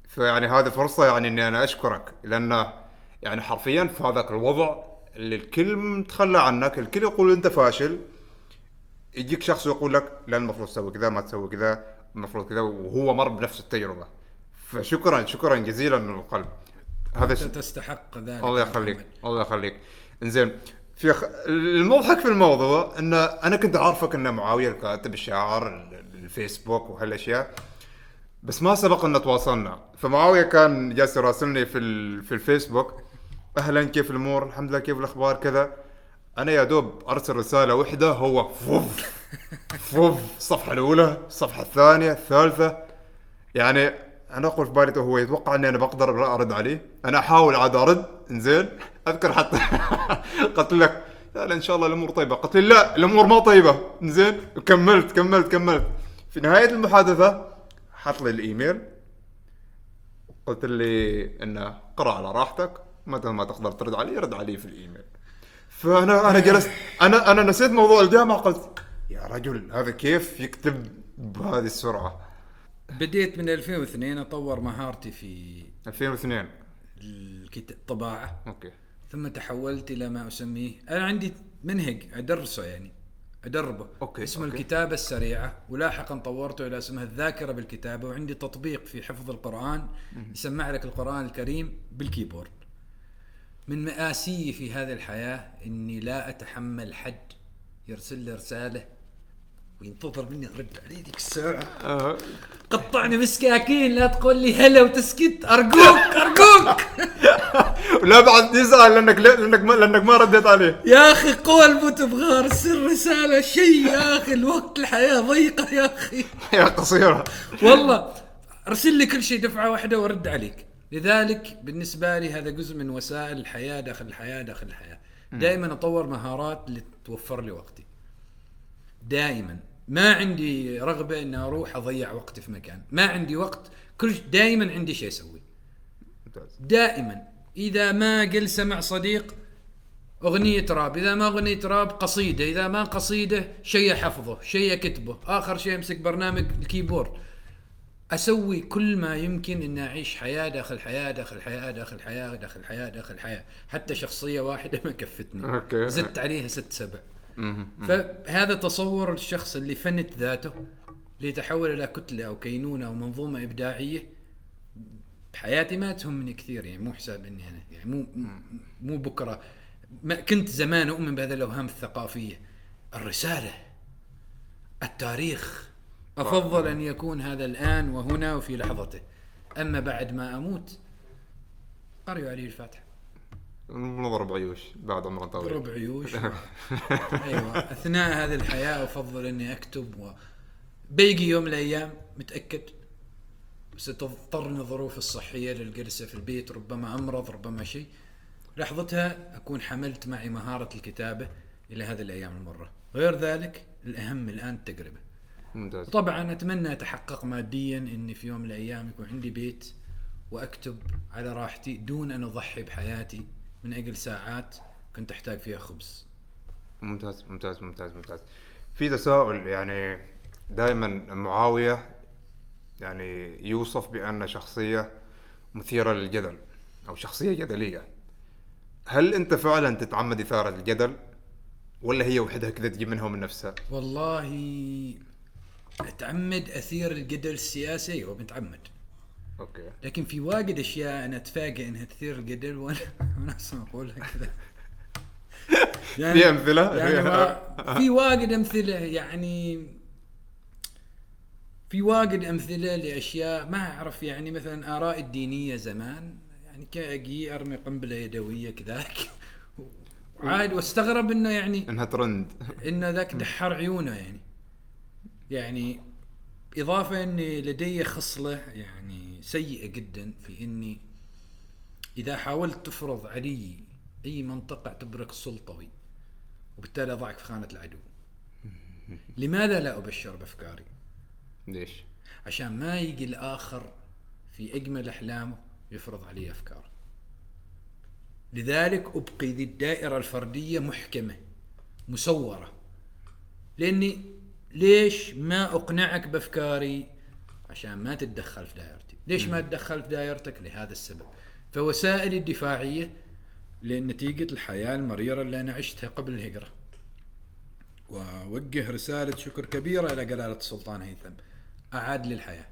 فيعني هذه فرصة يعني إني أنا أشكرك لأنه يعني حرفيا في هذاك الوضع اللي الكل متخلى عنك الكل يقول أنت فاشل يجيك شخص يقول لك لا المفروض تسوي كذا ما تسوي كذا المفروض كذا وهو مر بنفس التجربة. فشكرا شكرا جزيلا من القلب. هذا أنت تستحق ذلك الله يخليك. الله يخليك. إنزين في خ... المضحك في الموضوع إن أنا كنت عارفك إن معاوية الكاتب الشاعر ال- الفيسبوك وهالأشياء بس ما سبق إن تواصلنا. فمعاوية كان جالس يراسلني في ال... في الفيسبوك. أهلا كيف الأمور؟ الحمد لله كيف الأخبار؟ كذا. أنا يا دوب أرسل رسالة واحدة هو فوف فوف. الصفحه الأولى الصفحه الثانية الثالثة. يعني أنا أقول في بالي هو يتوقع إني أنا بقدر أرد عليه. أنا أحاول عاد أرد إنزين. أذكر حتى قلت لك لا لا إن شاء الله الأمور طيبة. قلت لي لا الأمور ما طيبة. إنزين كملت كملت كملت. في نهاية المحادثة حط لي الإيميل. قلت لي انه قرا على راحتك متى ما تقدر ترد علي رد علي في الإيميل. فانا أنا جلست أنا أنا نسيت موضوع الجامعة قلت يا رجل هذا كيف يكتب بهذه السرعة؟ بديت من 2002 أطور مهارتي في 2002 الكت- الطباعة. okay. ثم تحولت إلى ما اسميه أنا عندي منهج أدرسه يعني أدربه. okay، اسمه okay. الكتابة السريعة. ولاحقا طورته إلى اسمها الذاكرة بالكتابة وعندي تطبيق في حفظ القرآن يسمع لك القرآن الكريم بال keyboard. من مآسي في هذه الحياة إني لا أتحمل حد يرسل لي رسالة وينتظر مني ارد عليه ذيك الساعة. آه. قطعني بسكاكين لا تقول لي هلا وتسكت. أرجوك أرجوك. ولا بعد يزعل لأنك لأنك ما لأنك ما رديت عليه. يا أخي قوى تبغى ارسل رسالة شيء يا أخي. الوقت الحياة ضيقة يا أخي. يا قصيرة. والله ارسل لي كل شيء دفعة واحدة وأرد عليك. لذلك بالنسبة لي هذا جزء من وسائل الحياة داخل الحياة داخل الحياة. دائما أطور مهارات اللي توفر لي وقتي. دائما. ما عندي رغبة إني أروح أضيع وقتي في مكان. ما عندي وقت. كل دائما عندي شيء ممتاز. دائما. إذا ما قل سمع صديق أغنية راب. إذا ما أغنية راب قصيدة. إذا ما قصيدة شيء حفظه شيء كتبه. آخر شيء أمسك برنامج ال keyboard. أسوي كل ما يمكن اني أعيش حياة داخل حياة داخل حياة داخل حياة داخل حياة داخل حياة. حتى شخصية واحدة ما كفتني. okay. زدت عليها ست سبع. فهذا تصور الشخص اللي فنت ذاته ليتحول إلى كتلة أو كينونة أو منظومة إبداعية. بحياتي ما تهمني كثير يعني مو حساب إني أنا يعني مو مو بكرة. ما كنت زمان أؤمن بهذه الأوهام الثقافية. الرسالة التاريخ. أفضل أن يكون هذا الآن وهنا وفي لحظته. أما بعد ما أموت قريوا علي الفاتحة. نضرب عيوش بعد عمر طويل. ضرب عيوش أيوه. أثناء هذه الحياة أفضل أني أكتب و... بيجي يوم من الأيام متأكد ستضطرني الظروف الصحية للجلسة في البيت ربما أمرض ربما شيء. لحظتها أكون حملت معي مهارة الكتابة إلى هذه الأيام المرة. غير ذلك الأهم الآن التجربة. ممتاز. طبعا أتمنى أتحقق ماديا إني في يوم من الأيام يكون عندي بيت وأكتب على راحتي دون أن أضحي بحياتي من أجل ساعات كنت أحتاج فيها خبز. ممتاز ممتاز ممتاز ممتاز. في تساؤل يعني دائما معاوية يعني يوصف بأن شخصية مثيرة للجدل أو شخصية جدلية. هل أنت فعلا تتعمد إثارة الجدل ولا هي وحدها كذا تجي منها ومن نفسها؟ والله أتعمد أثير الجدل السياسي؟ أيوه متعمد. أوكي. لكن في واجد أشياء أنا اتفاجئ إنها تثير الجدل وأنا أنا أصلا اقولها كذا. في أمثلة؟ يعني ما في واجد أمثلة يعني في واجد أمثلة لأشياء ما أعرف يعني مثلا آراء الدينية زمان يعني كأجي أرمي قنبلة يدوية كذاك. عاد واستغرب إنه يعني إنها ترند. ان ذاك دحر عيونه يعني. يعني إضافة إني لدي خصلة يعني سيئة جدا في إني إذا حاولت تفرض علي أي منطقة اعتبرك سلطوي وبالتالي أضعك في خانة العدو. لماذا لا أبشر بأفكاري؟ ليش؟ عشان ما يجي الآخر في أجمل أحلامه يفرض علي افكار لذلك أبقي ذي الدائرة الفردية محكمة مسورة لأني ليش ما أقنعك بأفكاري؟ عشان ما تتدخل في دائرتي ليش ما تتدخل في دائرتك لهذا السبب. فوسائلي الدفاعية لنتيجة الحياة المريرة اللي أنا عشتها قبل الهجرة. وأوجه رسالة شكر كبيرة إلى جلالة السلطان هيثم. أعاد لي الحياة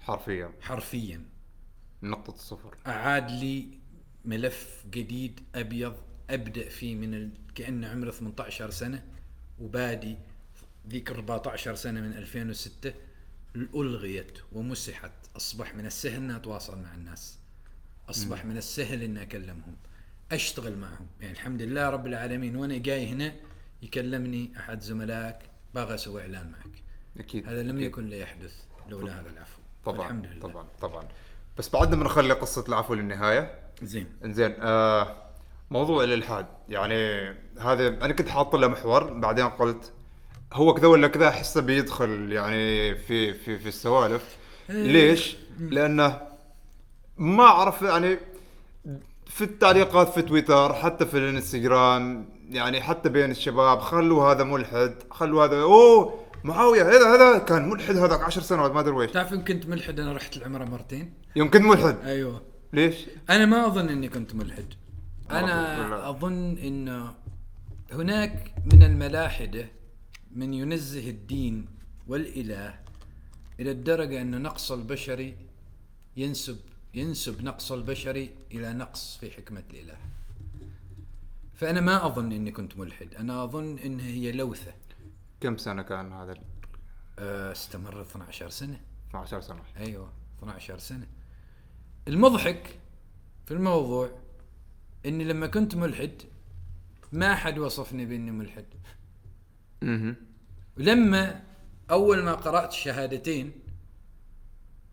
حرفيا. حرفيا. نقطة الصفر أعاد لي ملف جديد أبيض أبدأ فيه من ال... كأنه عمره 18 سنة وبادي ذيك 14 سنة من 2006 ألغيت ومسحت. أصبح من السهل اني اتواصل مع الناس. أصبح من السهل إني أكلمهم. أشتغل معهم. يعني الحمد لله رب العالمين وأنا جاي هنا يكلمني أحد زملائك باغي أسوي إعلان معك. أكيد هذا لم أكيد. يكن ليحدث لولا هذا العفو. طبعا الحمد لله. طبعا طبعا. بس بعدنا بنخلي قصة العفو للنهاية. زين. انزين آه موضوع الإلحاد. يعني هذا أنا كنت حاط له محور بعدين قلت هو كذا ولا كذا أحسه بيدخل يعني في في في السوالف. ليش؟ لأنه ما أعرف يعني في التعليقات في تويتر حتى في الإنستغرام يعني حتى بين الشباب خلوا هذا ملحد خلوا هذا أوه معاوية هذا هذا كان ملحد هذاك عشر سنوات ما أدري ويش. تعرف إن كنت ملحد أنا رحت العمرة مرتين؟ يوم كنت ملحد؟ أيوه. ليش؟ أنا ما أظن إني كنت ملحد. أنا أظن إنه هناك من الملاحدة من ينزه الدين والإله إلى الدرجة أن نقص البشري ينسب ينسب نقص البشري إلى نقص في حكمة الإله. فأنا ما أظن إني كنت ملحد. أنا أظن إن هي لوثة. كم سنة كان هذا آه، استمر 12 سنة. 12 سنة. أيوه 12 سنة. المضحك في الموضوع إني لما كنت ملحد ما حد وصفني بإني ملحد. أها ولما أول ما قرأت الشهادتين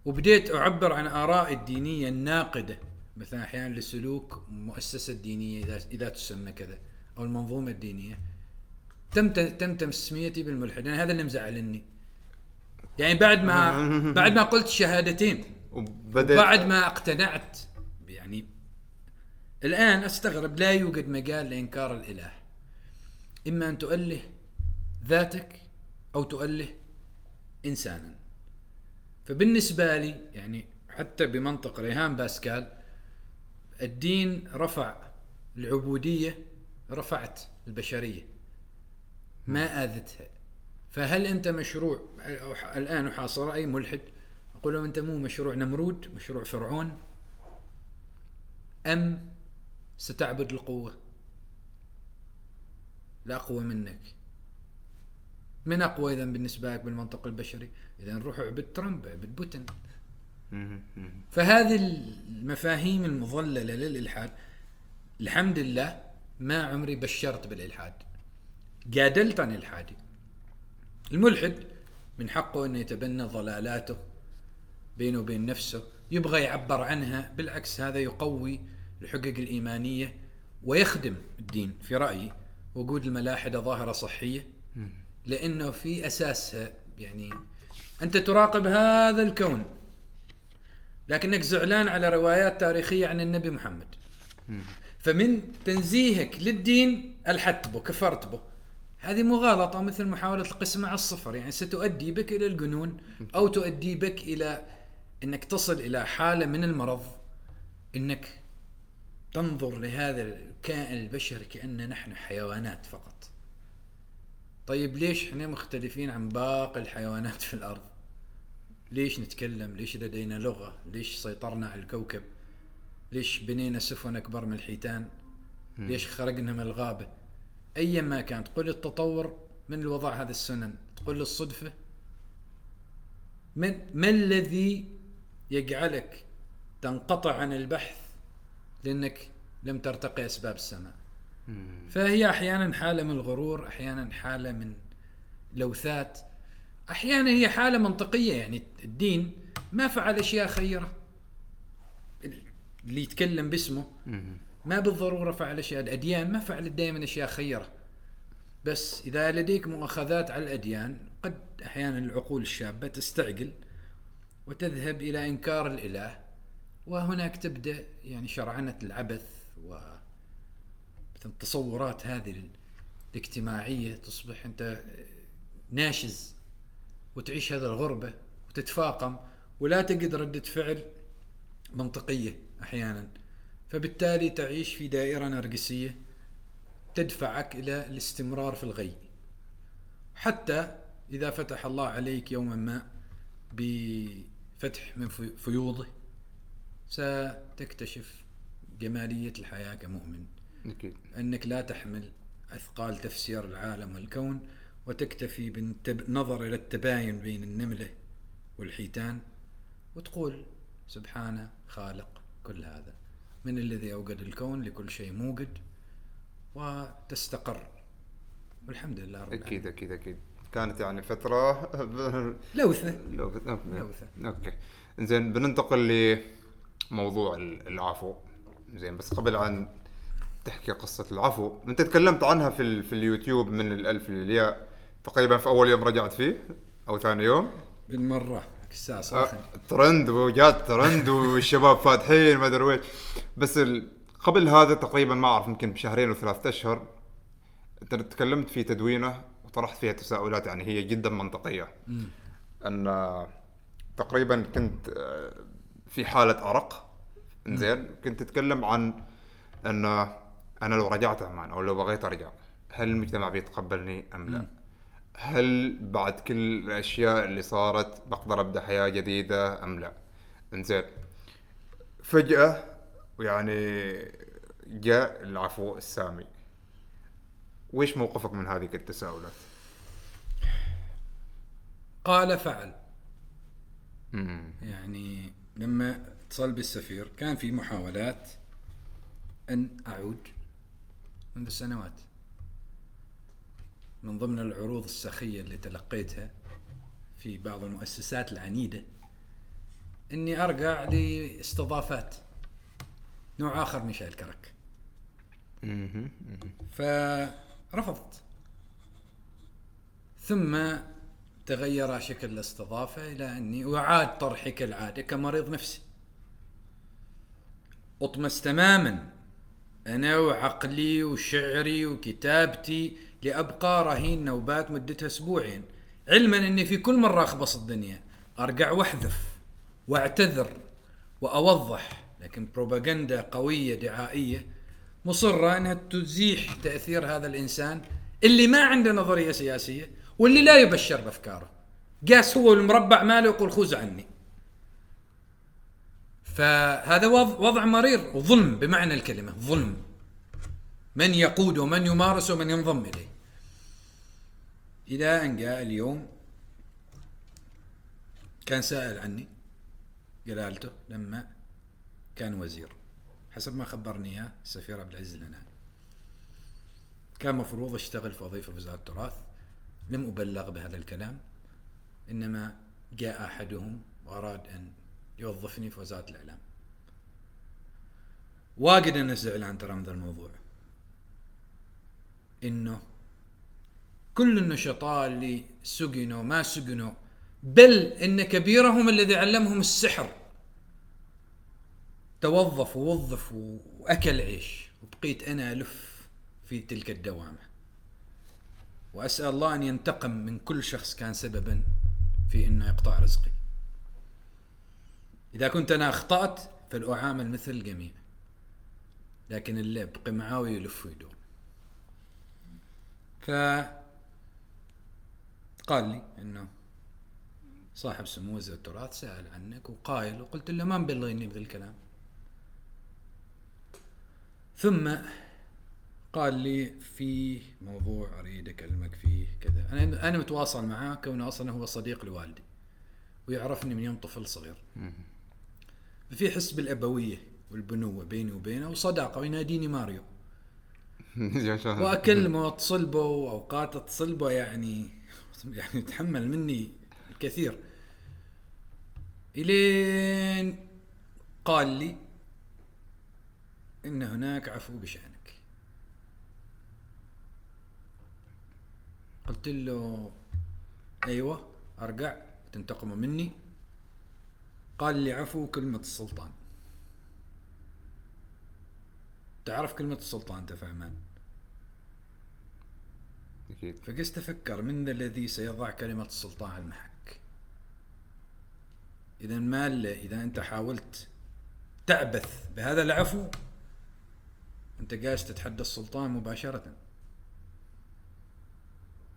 وبديت أعبر عن ارائي الدينية الناقدة مثلا أحيانا لسلوك مؤسسة دينية اذا إذا تسمى كذا أو المنظومة الدينية. تم تم تسميتي بالملحد يعني هذا اللي مزعلني. يعني بعد ما بعد ما قلت الشهادتين وبدأت بعد ما اقتنعت يعني الآن أستغرب لا يوجد مجال لإنكار الإله. إما أن تؤله ذاتك أو تؤله إنسانا. فبالنسبة لي يعني حتى بمنطق ريهان باسكال الدين رفع العبودية رفعت البشرية. ما آذتها. فهل أنت مشروع؟ الآن أحاصر أي ملحد أقول له أنت مو مشروع نمرود مشروع فرعون؟ أم ستعبد القوة؟ لا أقوى منك. من أقوى إذا بالنسبة لك بالمنطق البشري. إذا روح اعبد ترامب اعبد بوتين. فهذه المفاهيم المضللة للإلحاد الحمد لله ما عمري بشرت بالإلحاد. جادلت عن إلحادي. الملحد من حقه أنه يتبنى ضلالاته بينه وبين نفسه يبغى يعبر عنها بالعكس هذا يقوي الحقوق الإيمانية ويخدم الدين في رأيي. وجود الملاحدة ظاهرة صحية. لأنه في أساسها يعني أنت تراقب هذا الكون لكنك زعلان على روايات تاريخية عن النبي محمد. فمن تنزيهك للدين ألحدت به كفرت به هذه مغالطة مثل محاولة القسمة على الصفر يعني ستؤدي بك إلى الجنون أو تؤدي بك إلى أنك تصل إلى حالة من المرض أنك تنظر لهذا الكائن البشري كأن نحن حيوانات فقط. طيب ليش إحنا مختلفين عن باقي الحيوانات في الأرض؟ ليش نتكلم؟ ليش لدينا لغة؟ ليش سيطرنا على الكوكب؟ ليش بنينا سفن أكبر من الحيتان؟ ليش خرجنا من الغابة؟ أيا ما كان. تقول التطور من الوضع هذه السنن؟ تقول الصدفة؟ من ما الذي يجعلك تنقطع عن البحث لأنك لم ترتقي أسباب السماء؟ فهي أحيانا حالة من الغرور أحيانا حالة من لوثات أحيانا هي حالة منطقية يعني الدين ما فعل أشياء خيرة. اللي يتكلم باسمه ما بالضرورة فعل أشياء الأديان ما فعلت دائما أشياء خيرة. بس إذا لديك مؤاخذات على الأديان قد أحيانا العقول الشابة تستعجل وتذهب إلى إنكار الإله وهناك تبدأ يعني شرعنة العبث و مثل التصورات هذه الاجتماعية تصبح أنت ناشز وتعيش هذا الغربة وتتفاقم ولا تجد ردة فعل منطقية أحيانا. فبالتالي تعيش في دائرة نرجسية تدفعك إلى الاستمرار في الغي. حتى إذا فتح الله عليك يوما ما بفتح من فيوضه ستكتشف جمالية الحياة كمؤمن. أكيد. أنك لا تحمل أثقال تفسير العالم والكون وتكتفي بالنظر إلى التباين بين النملة والحيتان وتقول سبحانه خالق كل هذا. من الذي أوجد الكون لكل شيء موجد وتستقر. والحمد لله رب أكيد أكيد أكيد. كانت يعني فترة لوثة. لوثة. لوثة. okay. زين بننتقل لموضوع العفو. زين بس قبل ان تحكي قصة العفو أنت تكلمت عنها في ال... في اليوتيوب من الألف للياء تقريبا في أول يوم رجعت فيه أو ثاني يوم؟ بالمرة الساعة صاخن آه، ترند وجات ترند والشباب فاتحين ما أدري وين بس ال... قبل هذا تقريبا ما أعرف يمكن بشهرين وثلاثة أشهر أنت تكلمت في تدوينه وطرحت فيها تساؤلات يعني هي جدا منطقية. أن تقريبا كنت آه، في حالة أرق. زين كنت تتكلم عن أن أنا لو رجعت عمان أو لو بغيت أرجع هل المجتمع بيتقبلني أم لا؟ هل بعد كل الأشياء اللي صارت بقدر أبدأ حياة جديدة أم لا؟ إنزين فجأة يعني جاء العفو السامي وش موقفك من هذه التساؤلات؟ قال فعل مم. يعني لما اتصل بالسفير كان في محاولات أن أعود منذ سنوات. من ضمن العروض السخية اللي تلقيتها في بعض المؤسسات العنيدة أني أرجع لاستضافات نوع آخر من شاي الكرك. فرفضت. ثم تغير شكل الاستضافة إلى أني أعاد طرحي كالعادة كمريض نفسي. أطمس تماما أنا وعقلي وشعري وكتابتي لأبقى رهين نوبات مدتها أسبوعين علما أني في كل مرة أخبص الدنيا أرجع وأحذف وأعتذر وأوضح لكن بروباغندا قوية دعائية مصرة أنها تزيح تأثير هذا الإنسان اللي ما عنده نظرية سياسية واللي لا يبشر بأفكاره. قاس هو المربع ماله يقول خذ عني. فهذا وضع, مرير وظلم بمعنى الكلمة ظلم. من يقود ومن يمارس ومن ينضم إليه. إلى أن جاء اليوم كان سائل عني جلالته لما كان وزير حسب ما خبرني إياه السفير عبد العزيز الهنائي كان مفروض أشتغل في وظيفة في وزارة التراث لم أبلغ بهذا الكلام إنما جاء أحدهم وأراد أن يوظفني في وزاره الإعلام. واجد أنا زعلان ترى من ذا الموضوع. إنه كل النشطاء اللي سجنوا ما سجنوا بل إن كبيرهم الذي علمهم السحر. توظف ووظف وأكل عيش. وبقيت أنا ألف في تلك الدوامة. وأسأل الله أن ينتقم من كل شخص كان سببا في إنه يقطع رزقي. إذا كنت أنا أخطأت فلاعامل مثل الجميع لكن اللي بقي معاوي يلف ويدور. ف قال لي إنه صاحب سمو وزير التراث سأل عنك وقايل وقلت له ما مبلغيني بذا الكلام. ثم قال لي في موضوع أريد أكلمك فيه كذا. أنا أنا متواصل معاه كونه أصلا هو صديق لوالدي ويعرفني من يوم طفل صغير. في حس بالأبوية والبنوة بيني وبينه وصداقة ويناديني ماريو. وأكلمه واتصل به وأوقات اتصل به يعني يعني يتحمل مني الكثير. إلين قال لي إن هناك عفو بشأنك. قلت له أيوه أرجع تنتقموا مني. قال لي عفو كلمة السلطان. تعرف كلمة السلطان أنت فهمان؟ أكيد. فقست أفكر من ذا الذي سيضع كلمة السلطان على المحك. إذا ما إذا أنت حاولت تعبث بهذا العفو أنت جالس تتحدى السلطان مباشرة.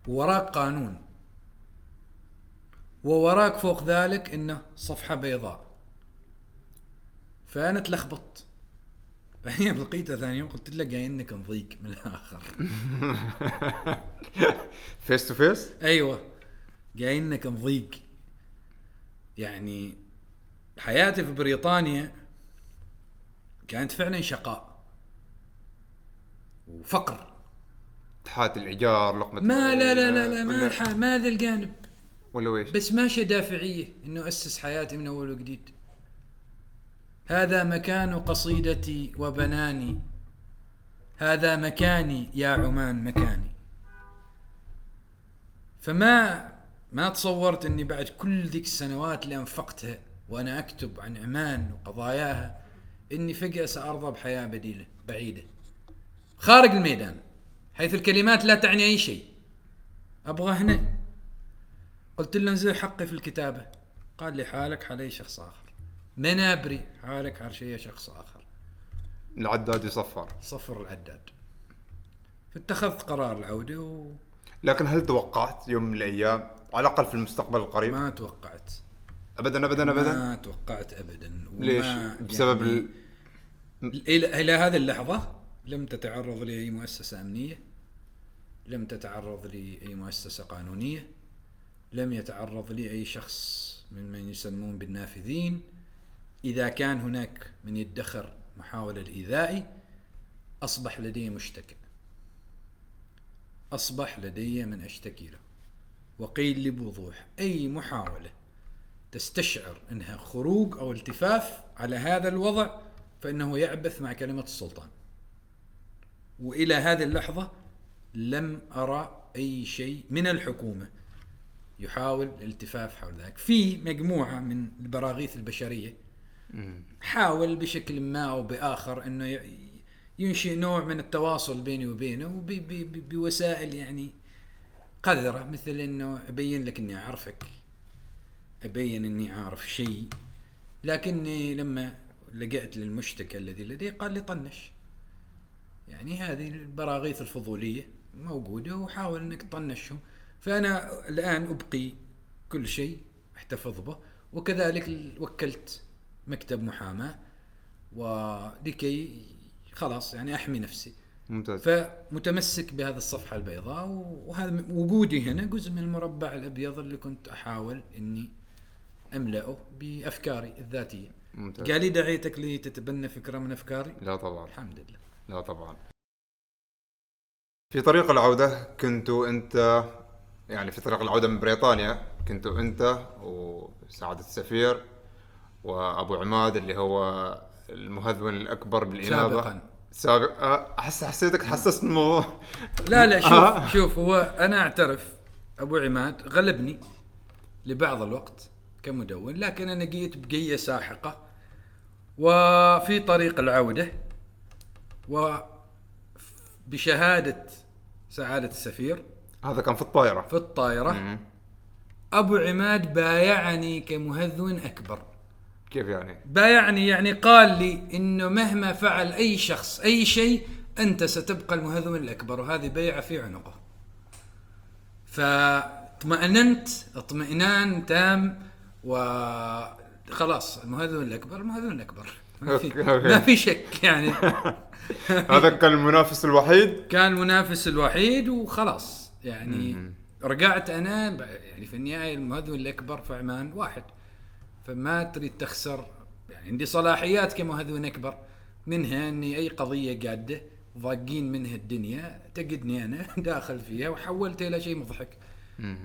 ووراك قانون. ووراك فوق ذلك إنه صفحة بيضاء. فأنا تلخبطت. بعدين لقيته ثاني يوم قلت له جاي إنك نضيق من الآخر. face to face أيوه. جاي إنك نضيق يعني حياتي في بريطانيا كانت فعلا شقاء وفقر. تحات الإيجار لقمة ما لا لا لا لا ما ما هذا الجانب. ولا ويش؟ بس ماشي دافعية إنه أسس حياتي من أول وجديد. هذا مكان قصيدتي وبناني. هذا مكاني يا عمان مكاني. فما ما تصورت إني بعد كل ذيك السنوات اللي أنفقتها وأنا أكتب عن عمان وقضاياها إني فجأة سأرضى بحياة بديلة بعيدة. خارج الميدان حيث الكلمات لا تعني أي شيء. أبغى هنا. قلت له انزل حقي في الكتابة. قال لي حالك حال اي شخص آخر. منابري حالك حال شيء شخص آخر. العداد يصفر. صفر العداد. فاتخذت قرار العودة وما لكن هل توقعت يوم من الأيام؟ على الأقل في المستقبل القريب. توقعت. ابدا ابدا ابدا. ما توقعت ابدا. ليش؟ بسبب يعني ال... إلى إلى هذه اللحظة لم تتعرض لي أي مؤسسة أمنية لم تتعرض لي أي مؤسسة قانونية لم يتعرض لي اي شخص من من يسمون بالنافذين. إذا كان هناك من يدخر محاولة لايذائي أصبح لدي مشتكى أصبح لدي من أشتكي له. وقيل لي بوضوح أي محاولة تستشعر إنها خروج أو التفاف على هذا الوضع فإنه يعبث مع كلمة السلطان. وإلى هذه اللحظة لم أرى أي شيء من الحكومة يحاول الالتفاف حول ذلك. في مجموعة من البراغيث البشرية حاول بشكل ما أو بآخر إنه ينشئ نوع من التواصل بيني وبينه بوسائل يعني قذرة مثل إنه أبين لك إني أعرفك. أبين إني عارف شيء. لكني لما لجأت للمشتكى الذي لدي قال لي طنش. يعني هذه البراغيث الفضولية موجودة وحاول إنك تطنشهم. فأنا الآن أبقي كل شيء احتفظ به وكذلك وكلت مكتب محاماة ولكي خلاص يعني أحمي نفسي. ممتاز. فمتمسك بهذه الصفحة البيضاء وهذا وجودي هنا جزء من المربع الأبيض اللي كنت أحاول إني أملأه بأفكاري الذاتية. ممتاز. قال لي دعيتك لتتبنى فكرة من أفكاري؟ لا طبعا. الحمد لله. لا طبعا. في طريق العودة كنتوا أنت يعني في طريق العودة من بريطانيا كنتوا أنت وسعادة السفير وأبو عماد اللي هو المهذون الأكبر بالإنابة سابقاً. سابق أه، احس حسيتك حسست الموضوع لا لا آه. شوف شوف هو أنا أعترف أبو عماد غلبني لبعض الوقت كمدون لكن أنا جيت بقية ساحقة وفي طريق العودة وبشهادة سعادة السفير هذا كان في الطائرة. في الطائرة. أبو عماد بايعني كمهذون أكبر. كيف يعني؟ بايعني يعني قال لي إنه مهما فعل أي شخص أي شيء أنت ستبقى المهذون الأكبر وهذه بيعة في عنقه. فاطمأننت اطمئنان تام وخلاص المهذون الأكبر المهذون الأكبر. ما في. ما في شك يعني. هذا كان المنافس الوحيد؟ كان المنافس الوحيد وخلاص. يعني رجعت أنا يعني في النهاية المهذون الأكبر في عمان واحد. فما تريد تخسر يعني عندي صلاحيات كمهذون أكبر. منها إني أي قضية قاده ضاقين منها الدنيا تجدني أنا داخل فيها وحولتها إلى شيء مضحك.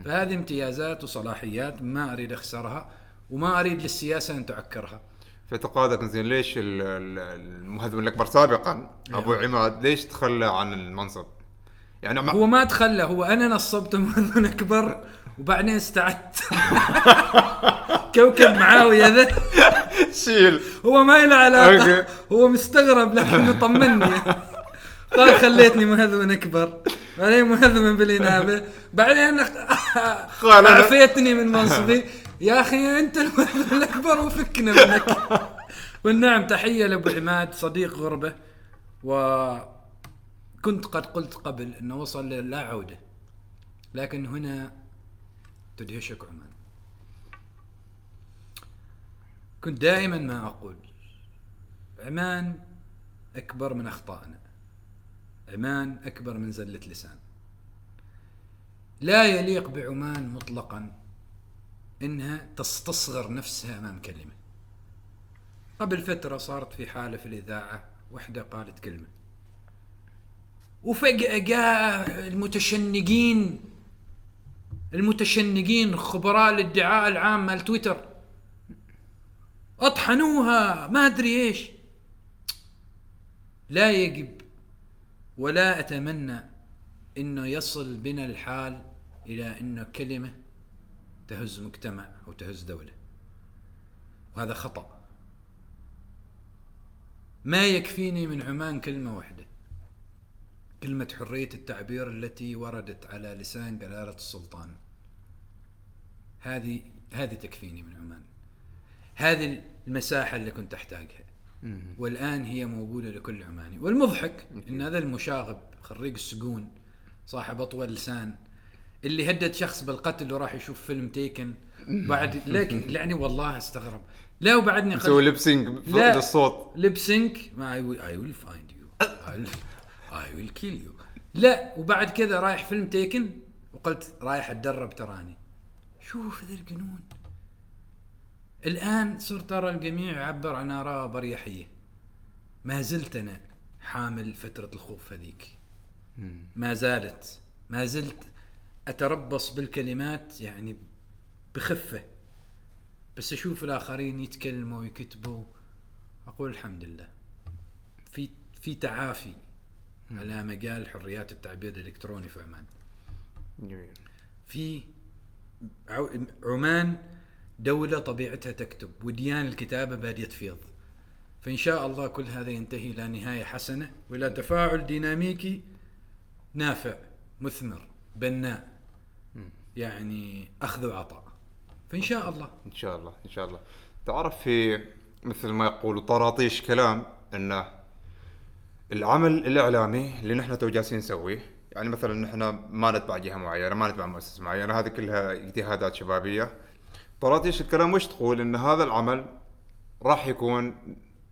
فهذه امتيازات وصلاحيات ما أريد أخسرها وما أريد للسياسة أن تعكرها في اعتقادك زين ليش ال- ال- المهذون الأكبر سابقا؟ أبو عماد ليش تخلى عن المنصب؟ يعني ما هو ما تخلى هو أنا نصبته مهذون اكبر وبعدين استعدت. كوكب معاوية ذا. شيل. هو ما له علاقة. أوكي. هو مستغرب لكنه طمني قال خليتني مهذون اكبر بعدين مهذون بالإنابة. بعدين عفيتني من منصبي. يا أخي أنت المهذون الأكبر وفكنا منك. والنعم تحية لأبو عماد صديق غربة وكنت قد قلت قبل إنه وصل لا عودة. لكن هنا تدهشك عمان. كنت دائما ما أقول عمان أكبر من أخطائنا. عمان أكبر من زلة لسان. لا يليق بعمان مطلقا إنها تستصغر نفسها أمام كلمة. قبل فترة صارت في حالة في الإذاعة وحدة قالت كلمة. وفجأة جاء المتشنقين المتشنقين خبراء الادعاء العام مال تويتر. أطحنوها ما أدري إيش. لا يجب ولا أتمنى انه يصل بنا الحال إلى انه كلمة تهز مجتمع أو تهز دولة. وهذا خطأ. ما يكفيني من عمان كلمة واحدة. كلمة حرية التعبير التي وردت على لسان جلالة السلطان. هذه هذه تكفيني من عمان. هذه المساحة اللي كنت أحتاجها. والآن هي موجودة لكل عماني. والمضحك إن هذا المشاغب خريج السجون صاحب أطول لسان اللي هدد شخص بالقتل وراح يشوف فيلم Taken بعد لكن يعني والله أستغرب. لا وبعدني مسوي lip sync. للصوت lip sync ما I will, I will I will kill you. لا وبعد كذا رايح فيلم Taken وقلت رايح أتدرب تراني شوف ذا الجنون. الآن صرت ارى الجميع يعبر عن اراءه باريحيه ما زلت أنا حامل فترة الخوف هذيك. ما زالت. ما زلت أتربص بالكلمات يعني بخفة. بس أشوف الآخرين يتكلموا ويكتبوا. أقول الحمد لله. في في تعافي. على مجال حريات التعبير الإلكتروني في عمان. جميل. في عمان دولة طبيعتها تكتب وديان الكتابة بادية تفيض فإن شاء الله كل هذا ينتهي إلى نهاية حسنة وإلى تفاعل ديناميكي نافع مثمر بناء يعني أخذ وعطاء. فإن شاء الله. إن شاء الله إن شاء الله. تعرف في مثل ما يقولوا طراطيش كلام إنه العمل الإعلامي اللي نحن تو جالسين نسويه يعني مثلا نحن ما نتبع جهة معينة ما نتبع مؤسسة معينة هذه كلها اجتهادات شبابية. طراطيش الكلام؟ وش تقول؟ إن هذا العمل راح يكون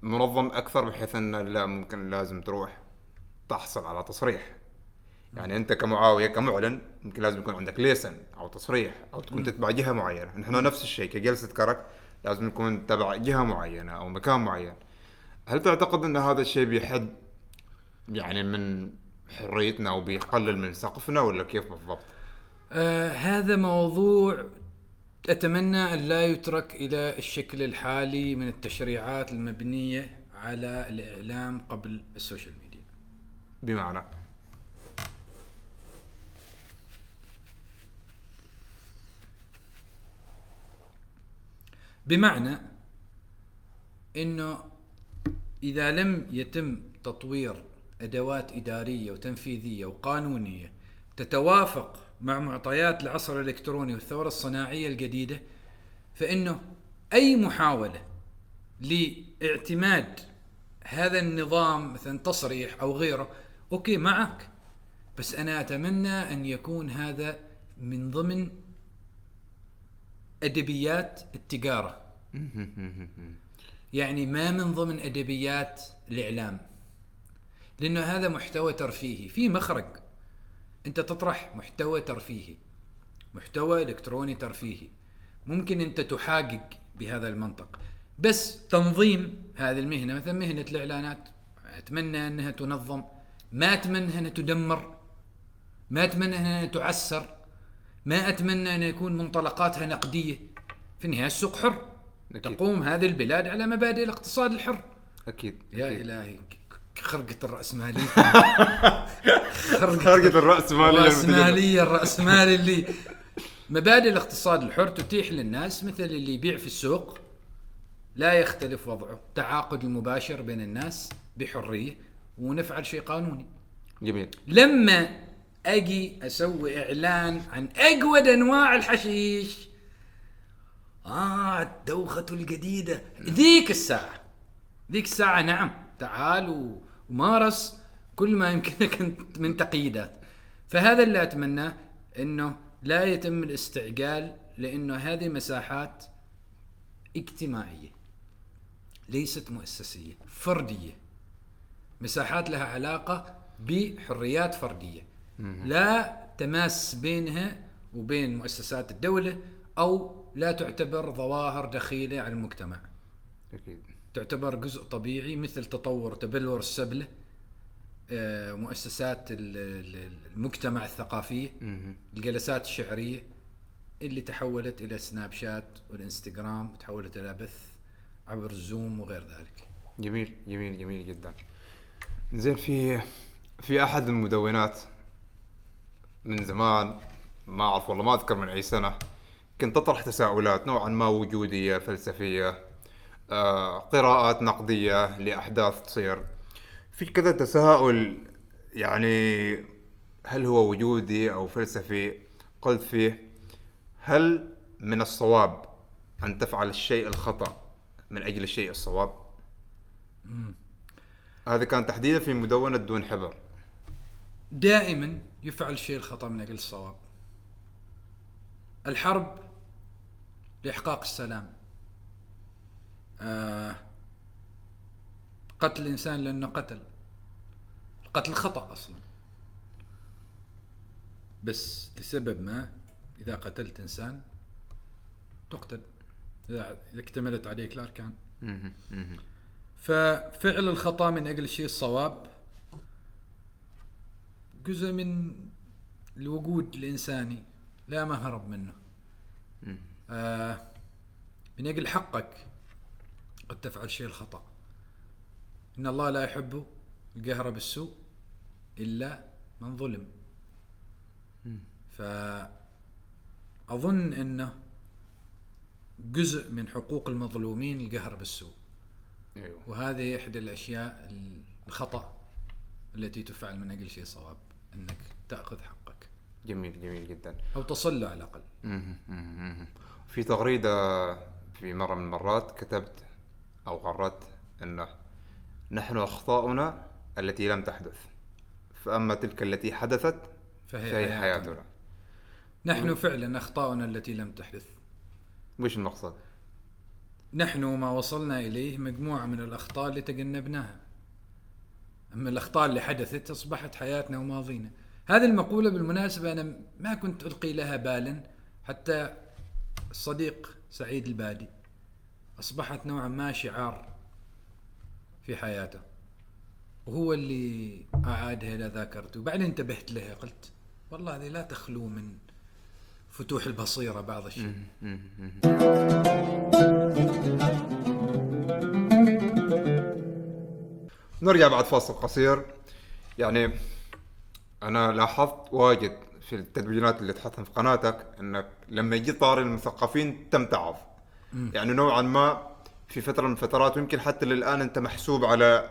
منظم أكثر بحيث انه لا ممكن لازم تروح تحصل على تصريح. يعني أنت كمعاوية كمعلن يمكن لازم يكون عندك ليسن أو تصريح أو تكون تتبع جهة معينة. نحن نفس الشيء كجلسة كرك لازم نكون تبع جهة معينة أو مكان معين. هل تعتقد إن هذا الشيء بيحد يعني من حريتنا أو بيقلل من سقفنا ولا كيف بالضبط؟ آه هذا موضوع أتمنى أن لا يترك إلى الشكل الحالي من التشريعات المبنية على الإعلام قبل السوشيال ميديا بمعنى بمعنى إنه إذا لم يتم تطوير أدوات إدارية وتنفيذية وقانونية تتوافق مع معطيات العصر الإلكتروني والثورة الصناعية الجديدة فإنه أي محاولة لإعتماد هذا النظام مثلا تصريح أو غيره أوكي معك بس أنا أتمنى أن يكون هذا من ضمن أدبيات التجارة. يعني ما من ضمن أدبيات الإعلام. لأنه هذا محتوى ترفيهي. في مخرج أنت تطرح محتوى ترفيهي محتوى إلكتروني ترفيهي. ممكن أنت تحاقق بهذا المنطق. بس تنظيم هذه المهنة مثلا مهنة الإعلانات أتمنى أنها تنظم. ما أتمنى أنها تدمر. ما أتمنى أنها تعسر. ما أتمنى أن يكون منطلقاتها نقدية. في النهاية السوق حر. أكيد. تقوم هذه البلاد على مبادئ الاقتصاد الحر. أكيد. يا أكيد. إلهي. خرقة الرأسمالية. خرقة الرأسمالية الرأسمالية الرأسمالي اللي مبادئ الاقتصاد الحر تتيح للناس مثل اللي يبيع في السوق. لا يختلف وضعه. تعاقد المباشر بين الناس بحرية ونفعل شيء قانوني. جميل. لما أجي أسوي إعلان عن أجود أنواع الحشيش آه الدوخة الجديدة. ذيك الساعة. ذيك الساعة نعم. تعال و- ومارس كل ما يمكنك من تقييدات فهذا اللي اتمناه إنه لا يتم الاستعجال لأنه هذه مساحات اجتماعية ليست مؤسسية فردية. مساحات لها علاقة بحريات فردية. لا تماس بينها وبين مؤسسات الدولة أو لا تعتبر ظواهر دخيلة على المجتمع. أكيد. تعتبر جزء طبيعي مثل تطور تبلور السبلة آه، مؤسسات ال- ال- المجتمع الثقافية الجلسات الشعرية اللي تحولت إلى سناب شات والإنستغرام وتحولت إلى بث عبر الزوم وغير ذلك. جميل جميل جميل جدا. زين في في أحد المدونات من زمان ما أعرف والله ما أذكر من أي سنة كنت أطرح تساؤلات نوعا ما وجودية فلسفية قراءات نقدية لأحداث تصير. في كذا تساؤل يعني هل هو وجودي أو فلسفي؟ قلت فيه هل من الصواب أن تفعل الشيء الخطأ من أجل الشيء الصواب؟ هذا كان تحديدا في مدونة دون حبر. دائما يفعل الشيء الخطأ من أجل الصواب. الحرب لإحقاق السلام. آه قتل الإنسان لأنه قتل. القتل خطأ أصلا. بس لسبب ما إذا قتلت إنسان تقتل. إذا إذا اكتملت عليك الأركان ففعل الخطأ من أجل الشيء الصواب جزء من الوجود الإنساني لا مهرب منه. آه من أجل حقك. قد تفعل شيء الخطأ. إن الله لا يحب الجهر بالسوء إلا من ظلم. فأظن أنه جزء من حقوق المظلومين الجهر بالسوء. أيوه. وهذه إحدى الأشياء الخطأ التي تفعل من أجل شيء صواب أنك تأخذ حقك. جميل جميل جدا. أو تصل له على مهم. في تغريدة في مرة من المرات كتبت أو قررت أنه نحن أخطاؤنا التي لم تحدث. فأما تلك التي حدثت فهي, فهي حياتنا. حياتنا. نحن فعلا أخطاؤنا التي لم تحدث. وش المقصد؟ نحن ما وصلنا إليه مجموعة من الأخطاء اللي تجنبناها. أما الأخطاء اللي حدثت أصبحت حياتنا وماضينا. هذه المقولة بالمناسبة أنا ما كنت ألقي لها بالا حتى الصديق سعيد البادي. أصبحت نوعا ما شعار في حياته وهو اللي اعادها إلى ذاكرته. بعدين انتبهت لها قلت والله هذه لا تخلو من فتوح البصيرة بعض الشيء. نرجع بعد فاصل قصير. يعني أنا لاحظت واجد في التدوينات اللي تحطها في قناتك إنك لما يجي طاري المثقفين تمتعض يعني نوعا ما في فترة من الفترات ويمكن حتى للآن أنت محسوب على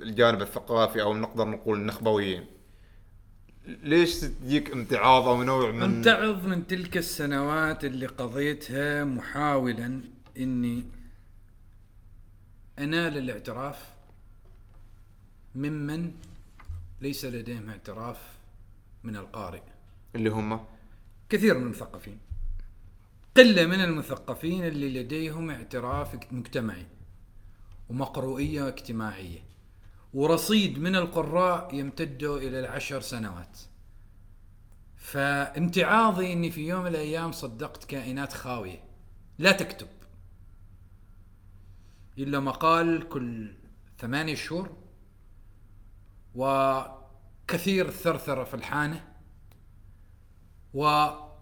الجانب الثقافي أو نقدر نقول النخبويين. ليش تجيك امتعاض أو نوع من امتعظ من تلك السنوات اللي قضيتها محاولا إني أنال الاعتراف ممن ليس لديهم اعتراف من القارئ. اللي هم؟ كثير من المثقفين قلة من المثقفين اللي لديهم اعتراف مجتمعي ومقروئية اجتماعية ورصيد من القراء يمتد إلى العشر سنوات. فامتعاضي إني في يوم من الأيام صدقت كائنات خاوية لا تكتب إلا مقال كل ثمانية شهور وكثير الثرثره في الحانة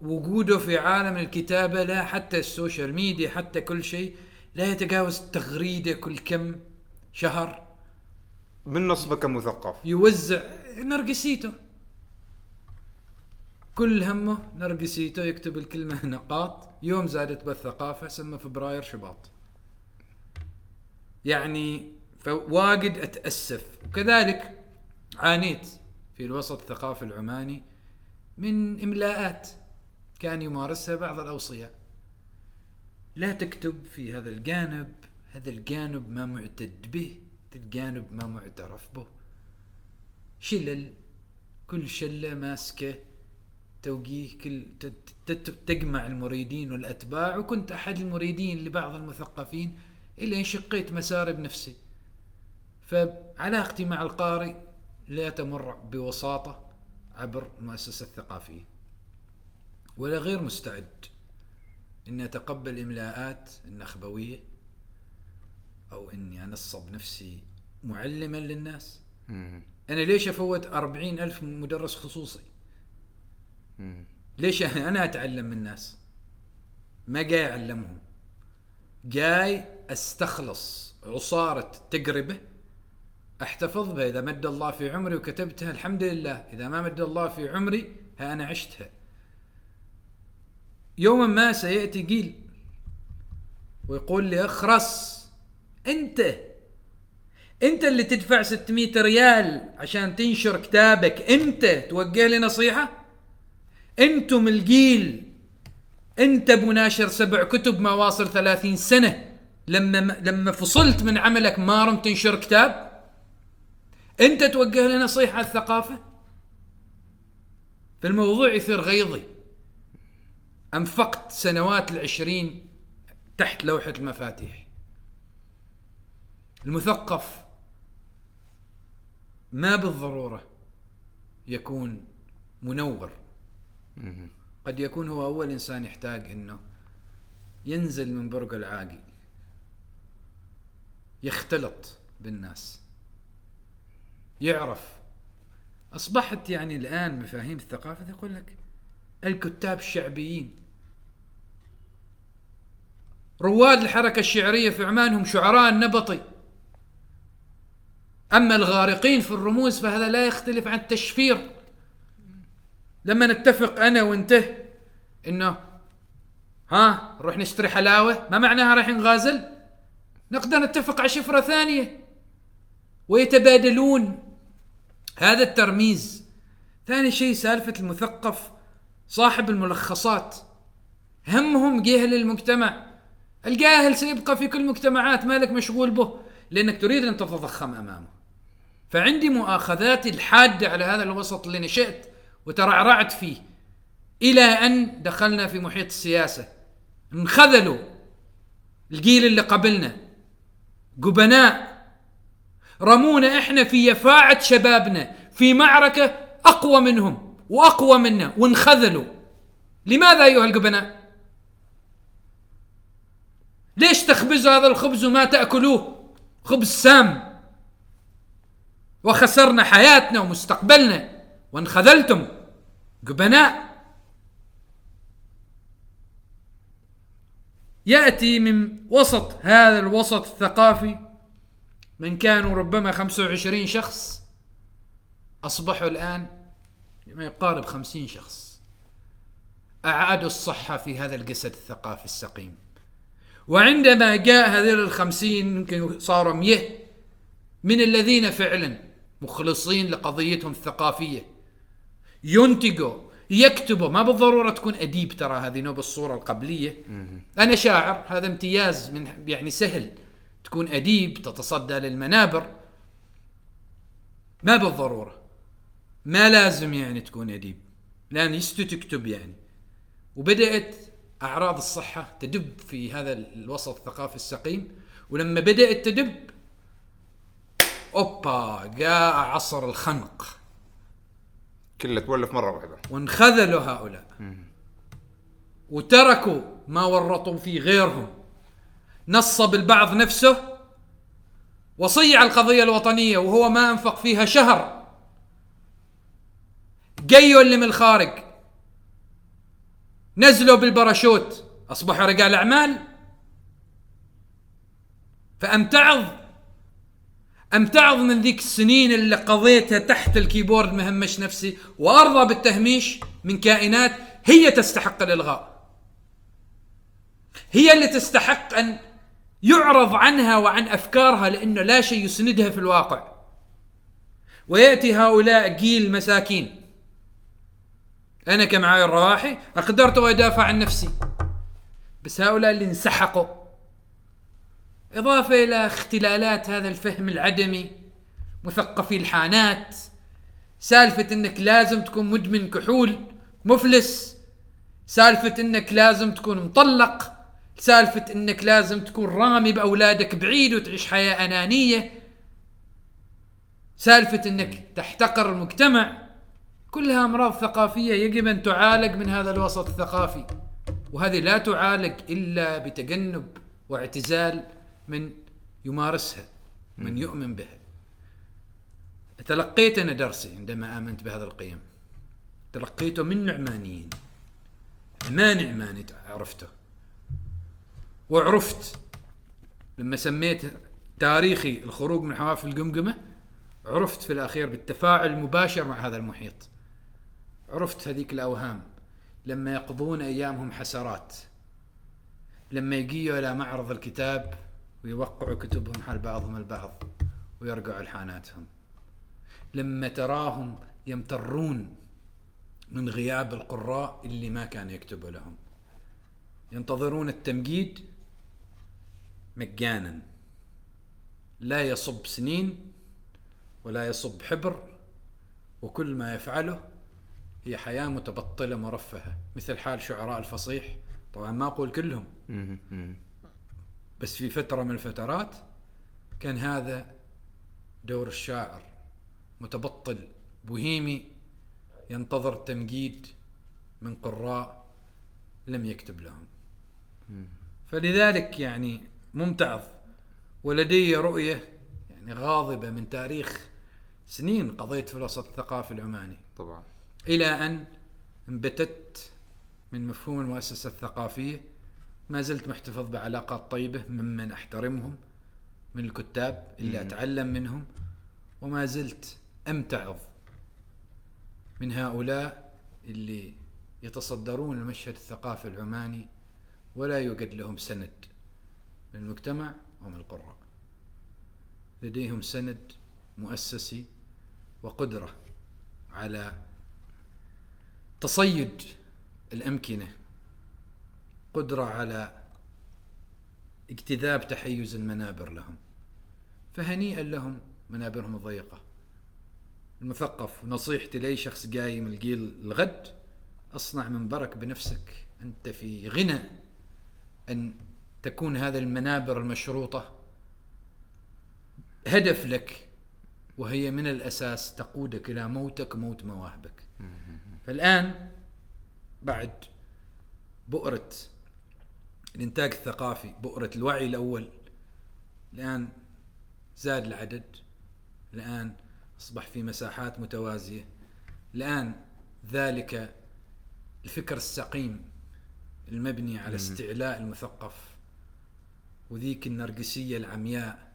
ووجوده في عالم الكتابة لا حتى السوشيال ميديا حتى كل شيء لا يتجاوز تغريدة كل كم شهر. من نصبك مثقف يوزع نرجسيته. كل همه نرجسيته يكتب الكلمة نقاط. يوم زادت بالثقافة سمى فبراير شباط. يعني فواجد أتأسف. وكذلك عانيت في الوسط الثقافي العماني من إملاءات. كان يمارسها بعض الأوصياء لا تكتب في هذا الجانب هذا الجانب ما معتد به هذا الجانب ما معترف به. شلل كل شلة ماسكة توجيه كل تجمع المريدين والأتباع وكنت أحد المريدين لبعض المثقفين إلا انشقيت مساري بنفسي. فعلاقتي مع القارئ لا تمر بوساطة عبر المؤسسة الثقافية ولا غير مستعد. إني أتقبل إملاءات النخبوية أو إني أنصب نفسي معلما للناس. مم. أنا ليش أفوت أربعين ألف مدرس خصوصي؟ مم. ليش أنا أتعلم من الناس؟ ما جاي أعلمهم. جاي أستخلص عصارة تجربة أحتفظ بها. إذا مد الله في عمري وكتبتها الحمد لله. إذا ما مد الله في عمري ها أنا عشتها. يوما ما سيأتي جيل ويقول لي اخرس انت انت اللي تدفع 600 ريال عشان تنشر كتابك انت توجه لي نصيحة؟ أنتم الجيل انت ابو ناشر سبع كتب ما واصل ثلاثين سنة لما لما فصلت من عملك ما رمت تنشر كتاب؟ انت توجه لي نصيحة على الثقافة فالموضوع يصير غيظي. أنفقت سنوات العشرين تحت لوحة المفاتيح. المثقف ما بالضرورة يكون منور. قد يكون هو أول إنسان يحتاج إنه ينزل من برج العاقي يختلط بالناس يعرف. أصبحت يعني الآن مفاهيم الثقافة يقول لك الكتاب الشعبيين رواد الحركة الشعرية في عمان هم شعراء النبطي أما الغارقين في الرموز فهذا لا يختلف عن التشفير. لما نتفق أنا وانت إنه ها نروح نشتري حلاوة ما معناها راح نغازل نقدر نتفق على شفرة ثانية. ويتبادلون. هذا الترميز. ثاني شيء سالفة المثقف صاحب الملخصات. همهم جهل المجتمع. الجاهل سيبقى في كل المجتمعات مالك مشغول به لأنك تريد أن تتضخم أمامه. فعندي مؤاخذاتي الحادة على هذا الوسط اللي نشأت وترعرعت فيه إلى أن دخلنا في محيط السياسة. انخذلوا الجيل اللي قبلنا جبناء. رمونا إحنا في يفاعة شبابنا في معركة أقوى منهم وأقوى منا وانخذلوا. لماذا أيها الجبناء؟ ليش تخبزوا هذا الخبز وما تأكلوه؟ خبز سام. وخسرنا حياتنا ومستقبلنا وانخذلتم. جبناء يأتي من وسط هذا الوسط الثقافي من كانوا ربما 25 شخص. أصبحوا الآن ما يقارب 50 شخص. أعادوا الصحة في هذا الجسد الثقافي السقيم. وعندما جاء هذول الخمسين يمكن صاروا مية من الذين فعلا مخلصين لقضيتهم الثقافية. ينتجوا يكتبوا. ما بالضرورة تكون أديب ترى هذه نوب الصورة القبلية. أنا شاعر هذا امتياز من يعني سهل. تكون أديب تتصدى للمنابر. ما بالضرورة. ما لازم يعني تكون أديب. لأن يستو تكتب يعني. وبدأت أعراض الصحة تدب في هذا الوسط الثقافي السقيم ولما بدأت تدب أوبا جاء عصر الخنق. كله تولف مرة واحدة. وانخذلوا هؤلاء. وتركوا ما ورطوا فيه غيرهم. نصب البعض نفسه وصيع القضية الوطنية وهو ما أنفق فيها شهر. جيوا اللي من الخارج. نزلوا بالباراشوت. أصبحوا رجال أعمال؟ فأمتعظ امتعظ من ذيك السنين اللي قضيتها تحت الكيبورد مهمش نفسي وأرضى بالتهميش من كائنات هي تستحق الإلغاء. هي اللي تستحق أن يعرض عنها وعن أفكارها لأنه لا شيء يسندها في الواقع. ويأتي هؤلاء جيل مساكين. أنا كمعاي الرواحي قدرت أدافع عن نفسي. بس هؤلاء اللي انسحقوا. إضافة إلى اختلالات هذا الفهم العدمي مثقفي الحانات سالفة أنك لازم تكون مدمن كحول مفلس سالفة أنك لازم تكون مطلق سالفة أنك لازم تكون رامي بأولادك بعيد وتعيش حياة أنانية سالفة أنك تحتقر المجتمع. كلها أمراض ثقافية يجب أن تعالج من هذا الوسط الثقافي وهذه لا تعالج إلا بتجنب واعتزال من يمارسها من يؤمن بها. تلقيت أنا درسي عندما آمنت بهذا القيم. تلقيته من نعمانيين. ما نعماني عرفته؟ وعرفت لما سميت تاريخي الخروج من حوافل القمقمة عرفت في الأخير بالتفاعل المباشر مع هذا المحيط. عرفت هذيك الأوهام. لما يقضون أيامهم حسرات. لما يجيوا إلى معرض الكتاب ويوقعوا كتبهم حال بعضهم البعض ويرجعوا لحاناتهم. لما تراهم يمترون من غياب القراء اللي ما كان يكتبوا لهم. ينتظرون التمجيد مجانا. لا يصب سنين ولا يصب حبر وكل ما يفعله هي حياة متبطلة مرفهة مثل حال شعراء الفصيح. طبعا ما أقول كلهم. بس في فترة من الفترات كان هذا دور الشاعر. متبطل بوهيمي ينتظر تمجيد من قراء لم يكتب لهم. فلذلك يعني ممتعض ولدي رؤية يعني غاضبة من تاريخ سنين قضيت في الوسط الثقافي العماني. طبعا. إلى أن انبتت من مفهوم المؤسسة الثقافية. ما زلت محتفظ بعلاقات طيبة ممن أحترمهم من الكتاب اللي أتعلم منهم. وما زلت أمتعظ من هؤلاء اللي يتصدرون المشهد الثقافي العماني ولا يوجد لهم سند من المجتمع ومن القراء. لديهم سند مؤسسي وقدرة على تصيد الأمكنة قدرة على اجتذاب تحيز المنابر لهم فهنيئا لهم منابرهم الضيقة. المثقف نصيحتي لأي شخص قايم الجيل الغد أصنع منبرك بنفسك أنت في غنى أن تكون هذه المنابر المشروطة. هدف لك وهي من الأساس تقودك إلى موتك موت مواهبك. فالآن بعد بؤرة الإنتاج الثقافي بؤرة الوعي الأول الآن زاد العدد الآن أصبح في مساحات متوازية الآن ذلك الفكر السقيم المبني على استعلاء المثقف وذيك النرجسية العمياء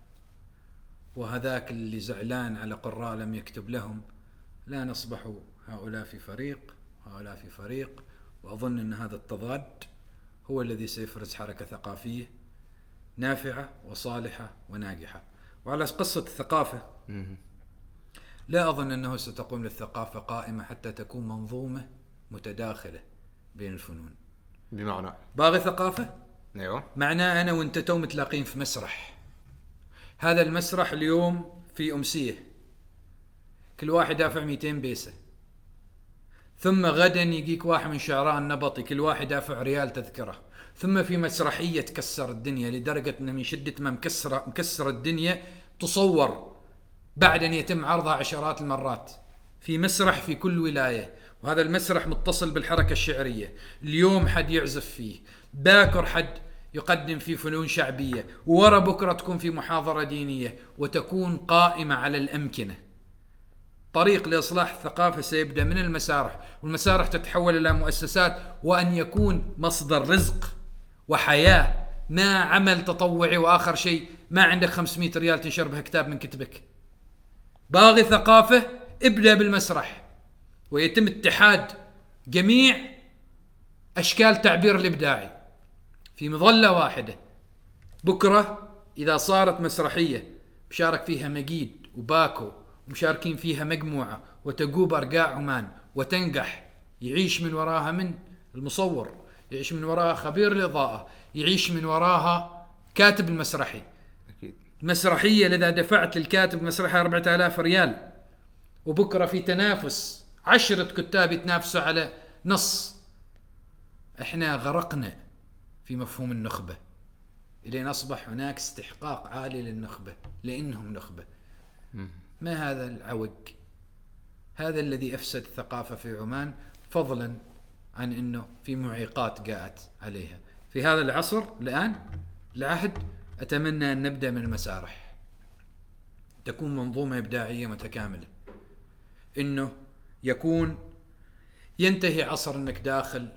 وهذاك اللي زعلان على قراء لم يكتب لهم الآن أصبحوا هؤلاء في فريق وهؤلاء في فريق وأظن أن هذا التضاد هو الذي سيفرز حركة ثقافية نافعة وصالحة وناجحة. وعلى قصة الثقافة لا أظن أنه ستقوم للثقافة قائمة حتى تكون منظومة متداخلة بين الفنون. بمعنى؟ باغي ثقافة؟ أيوه. معناه أنا وأنت تو متلاقين في مسرح. هذا المسرح اليوم في أمسية. كل واحد دافع 200 بيسة. ثم غدا يجيك واحد من شعراء النبطي كل واحد دافع ريال تذكرة. ثم في مسرحية تكسر الدنيا لدرجة أن من شدة ما مكسرة مكسر الدنيا تصور بعد أن يتم عرضها عشرات المرات. في مسرح في كل ولاية وهذا المسرح متصل بالحركة الشعرية. اليوم حد يعزف فيه. باكر حد يقدم فيه فنون شعبية. ورا بكرة تكون في محاضرة دينية وتكون قائمة على الأمكنة. طريق لإصلاح الثقافة سيبدأ من المسارح والمسارح تتحول إلى مؤسسات وأن يكون مصدر رزق وحياة ما عمل تطوعي وآخر شيء ما عندك 500 ريال تنشر بها كتاب من كتبك. باغي ثقافة ابدأ بالمسرح. ويتم اتحاد جميع أشكال تعبير الإبداعي في مظلة واحدة. بكرة إذا صارت مسرحية مشارك فيها مجيد وباكو. ومشاركين فيها مجموعة وتجوب أرقاع عمان وتنجح. يعيش من وراها من؟ المصور. يعيش من وراها خبير الإضاءة. يعيش من وراها كاتب المسرحي. أكيد. مسرحية لذا دفعت للكاتب مسرحية 4000 ريال. وبكرة في تنافس عشرة كتاب يتنافسوا على نص. إحنا غرقنا في مفهوم النخبة. إلين أصبح هناك استحقاق عالي للنخبة لأنهم نخبة. ما هذا العوج؟ هذا الذي أفسد الثقافة في عمان فضلا عن أنه في معيقات جاءت عليها. في هذا العصر الآن العهد أتمنى أن نبدأ من المسارح. تكون منظومة إبداعية متكاملة. إنه يكون ينتهي عصر إنك داخل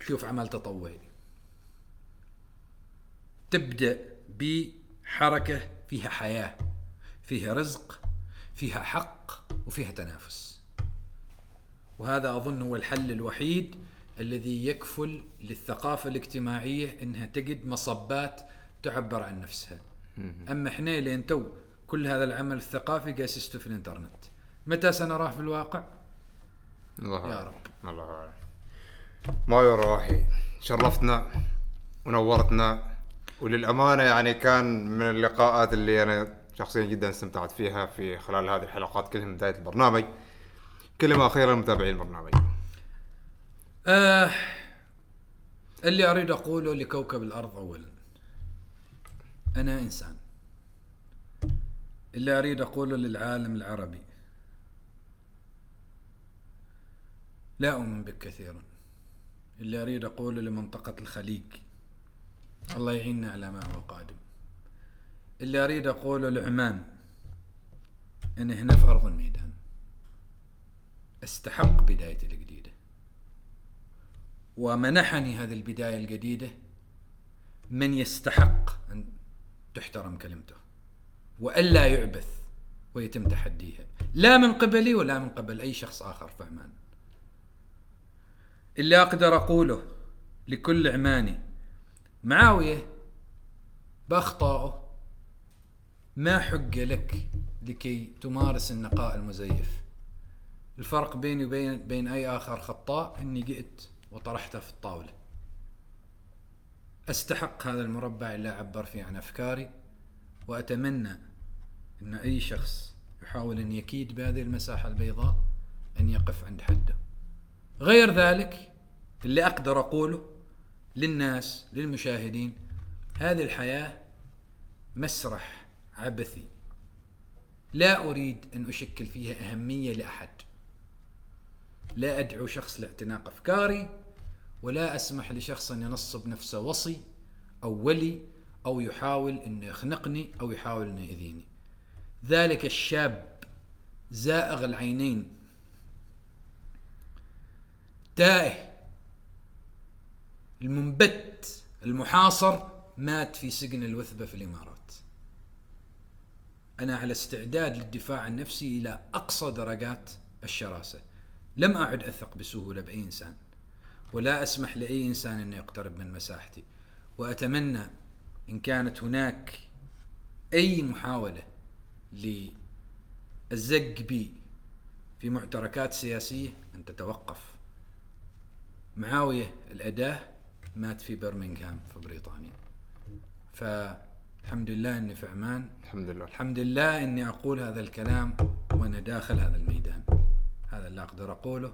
تشوف عمل تطوعي. تبدأ بحركة فيها حياة فيها رزق فيها حق وفيها تنافس وهذا أظن هو الحل الوحيد الذي يكفل للثقافة الاجتماعية إنها تجد مصبات تعبر عن نفسها أما إحنا لين تو كل هذا العمل الثقافي قاسسته في الإنترنت متى سنراه في الواقع؟ الله يا. رب. الله أعلم. مايو رواحي شرفتنا ونورتنا وللأمانة يعني كان من اللقاءات اللي أنا شخصيا جدا استمتعت فيها في خلال هذه الحلقات كلها من بداية البرنامج. كلمة أخيرة لمتابعين البرنامج. آه اللي أريد أقوله لكوكب الأرض اولا. أنا إنسان. اللي أريد أقوله للعالم العربي. لا أؤمن بك كثيرا اللي أريد أقوله لمنطقة الخليج. الله يعيننا على ما هو قادم. اللي أريد أقوله لعمان أنا هنا في أرض الميدان. أستحق بدايتي الجديدة. ومنحني هذه البداية الجديدة من يستحق أن تحترم كلمته وألا يعبث ويتم تحديها. لا من قبلي ولا من قبل أي شخص آخر في عمان اللي أقدر أقوله لكل عماني معاوية بأخطائه ما حق لك لكي تمارس النقاء المزيف؟ الفرق بيني وبين بين أي آخر خطاء إني جئت وطرحته في الطاولة. أستحق هذا المربع اللي أعبر فيه عن أفكاري وأتمنى أن أي شخص يحاول أن يكيد بهذه المساحة البيضاء أن يقف عند حده. غير ذلك اللي أقدر أقوله للناس للمشاهدين هذه الحياة مسرح عبثي. لا أريد أن أشكل فيها أهمية لأحد. لا أدعو شخص لاعتناق أفكاري ولا أسمح لشخص أن ينصب نفسه وصي أو ولي أو يحاول أن يخنقني أو يحاول أن يؤذيني ذلك الشاب زائغ العينين. تائه المنبت المحاصر مات في سجن الوثبة في الإمارات. أنا على استعداد للدفاع عن نفسي إلى أقصى درجات الشراسة. لم أعد أثق بسهولة بأي إنسان ولا أسمح لأي إنسان أن يقترب من مساحتي. وأتمنى إن كانت هناك أي محاولة للزق بي في معتركات سياسية أن تتوقف. معاوية الأداة مات في برمنغهام في بريطانيا. فالحمد لله أني في عمان. الحمد لله. الحمد لله إني أقول هذا الكلام وأنا داخل هذا الميدان. هذا اللي أقدر أقوله.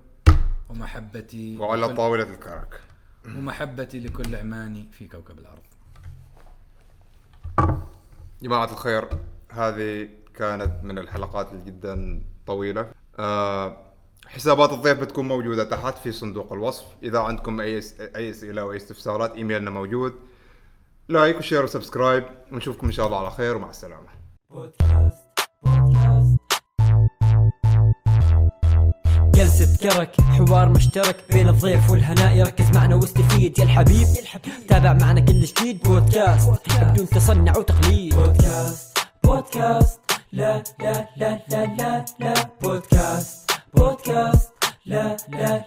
ومحبتي وعلى لكل- طاولة الكرك. ومحبتي لكل عماني في كوكب الأرض. جماعة الخير هذه كانت من الحلقات جدا طويلة. آه حسابات الضيف بتكون موجودة تحت في صندوق الوصف. إذا عندكم أي أي أسئلة أو أي استفسارات إيميلنا موجود. like و share و subscribe ونشوفكم إن شاء الله على خير ومع السلامة. بودكاست بودكاست جلسة كرك حوار مشترك بين الضيف والهناء ركز معنا واستفيد يا الحبيب تابع معنا كل جديد. بودكاست بدون تصنع وتقليد. بودكاست بودكاست لا لا لا لا لا. بودكاست بودكاست لا لا لا.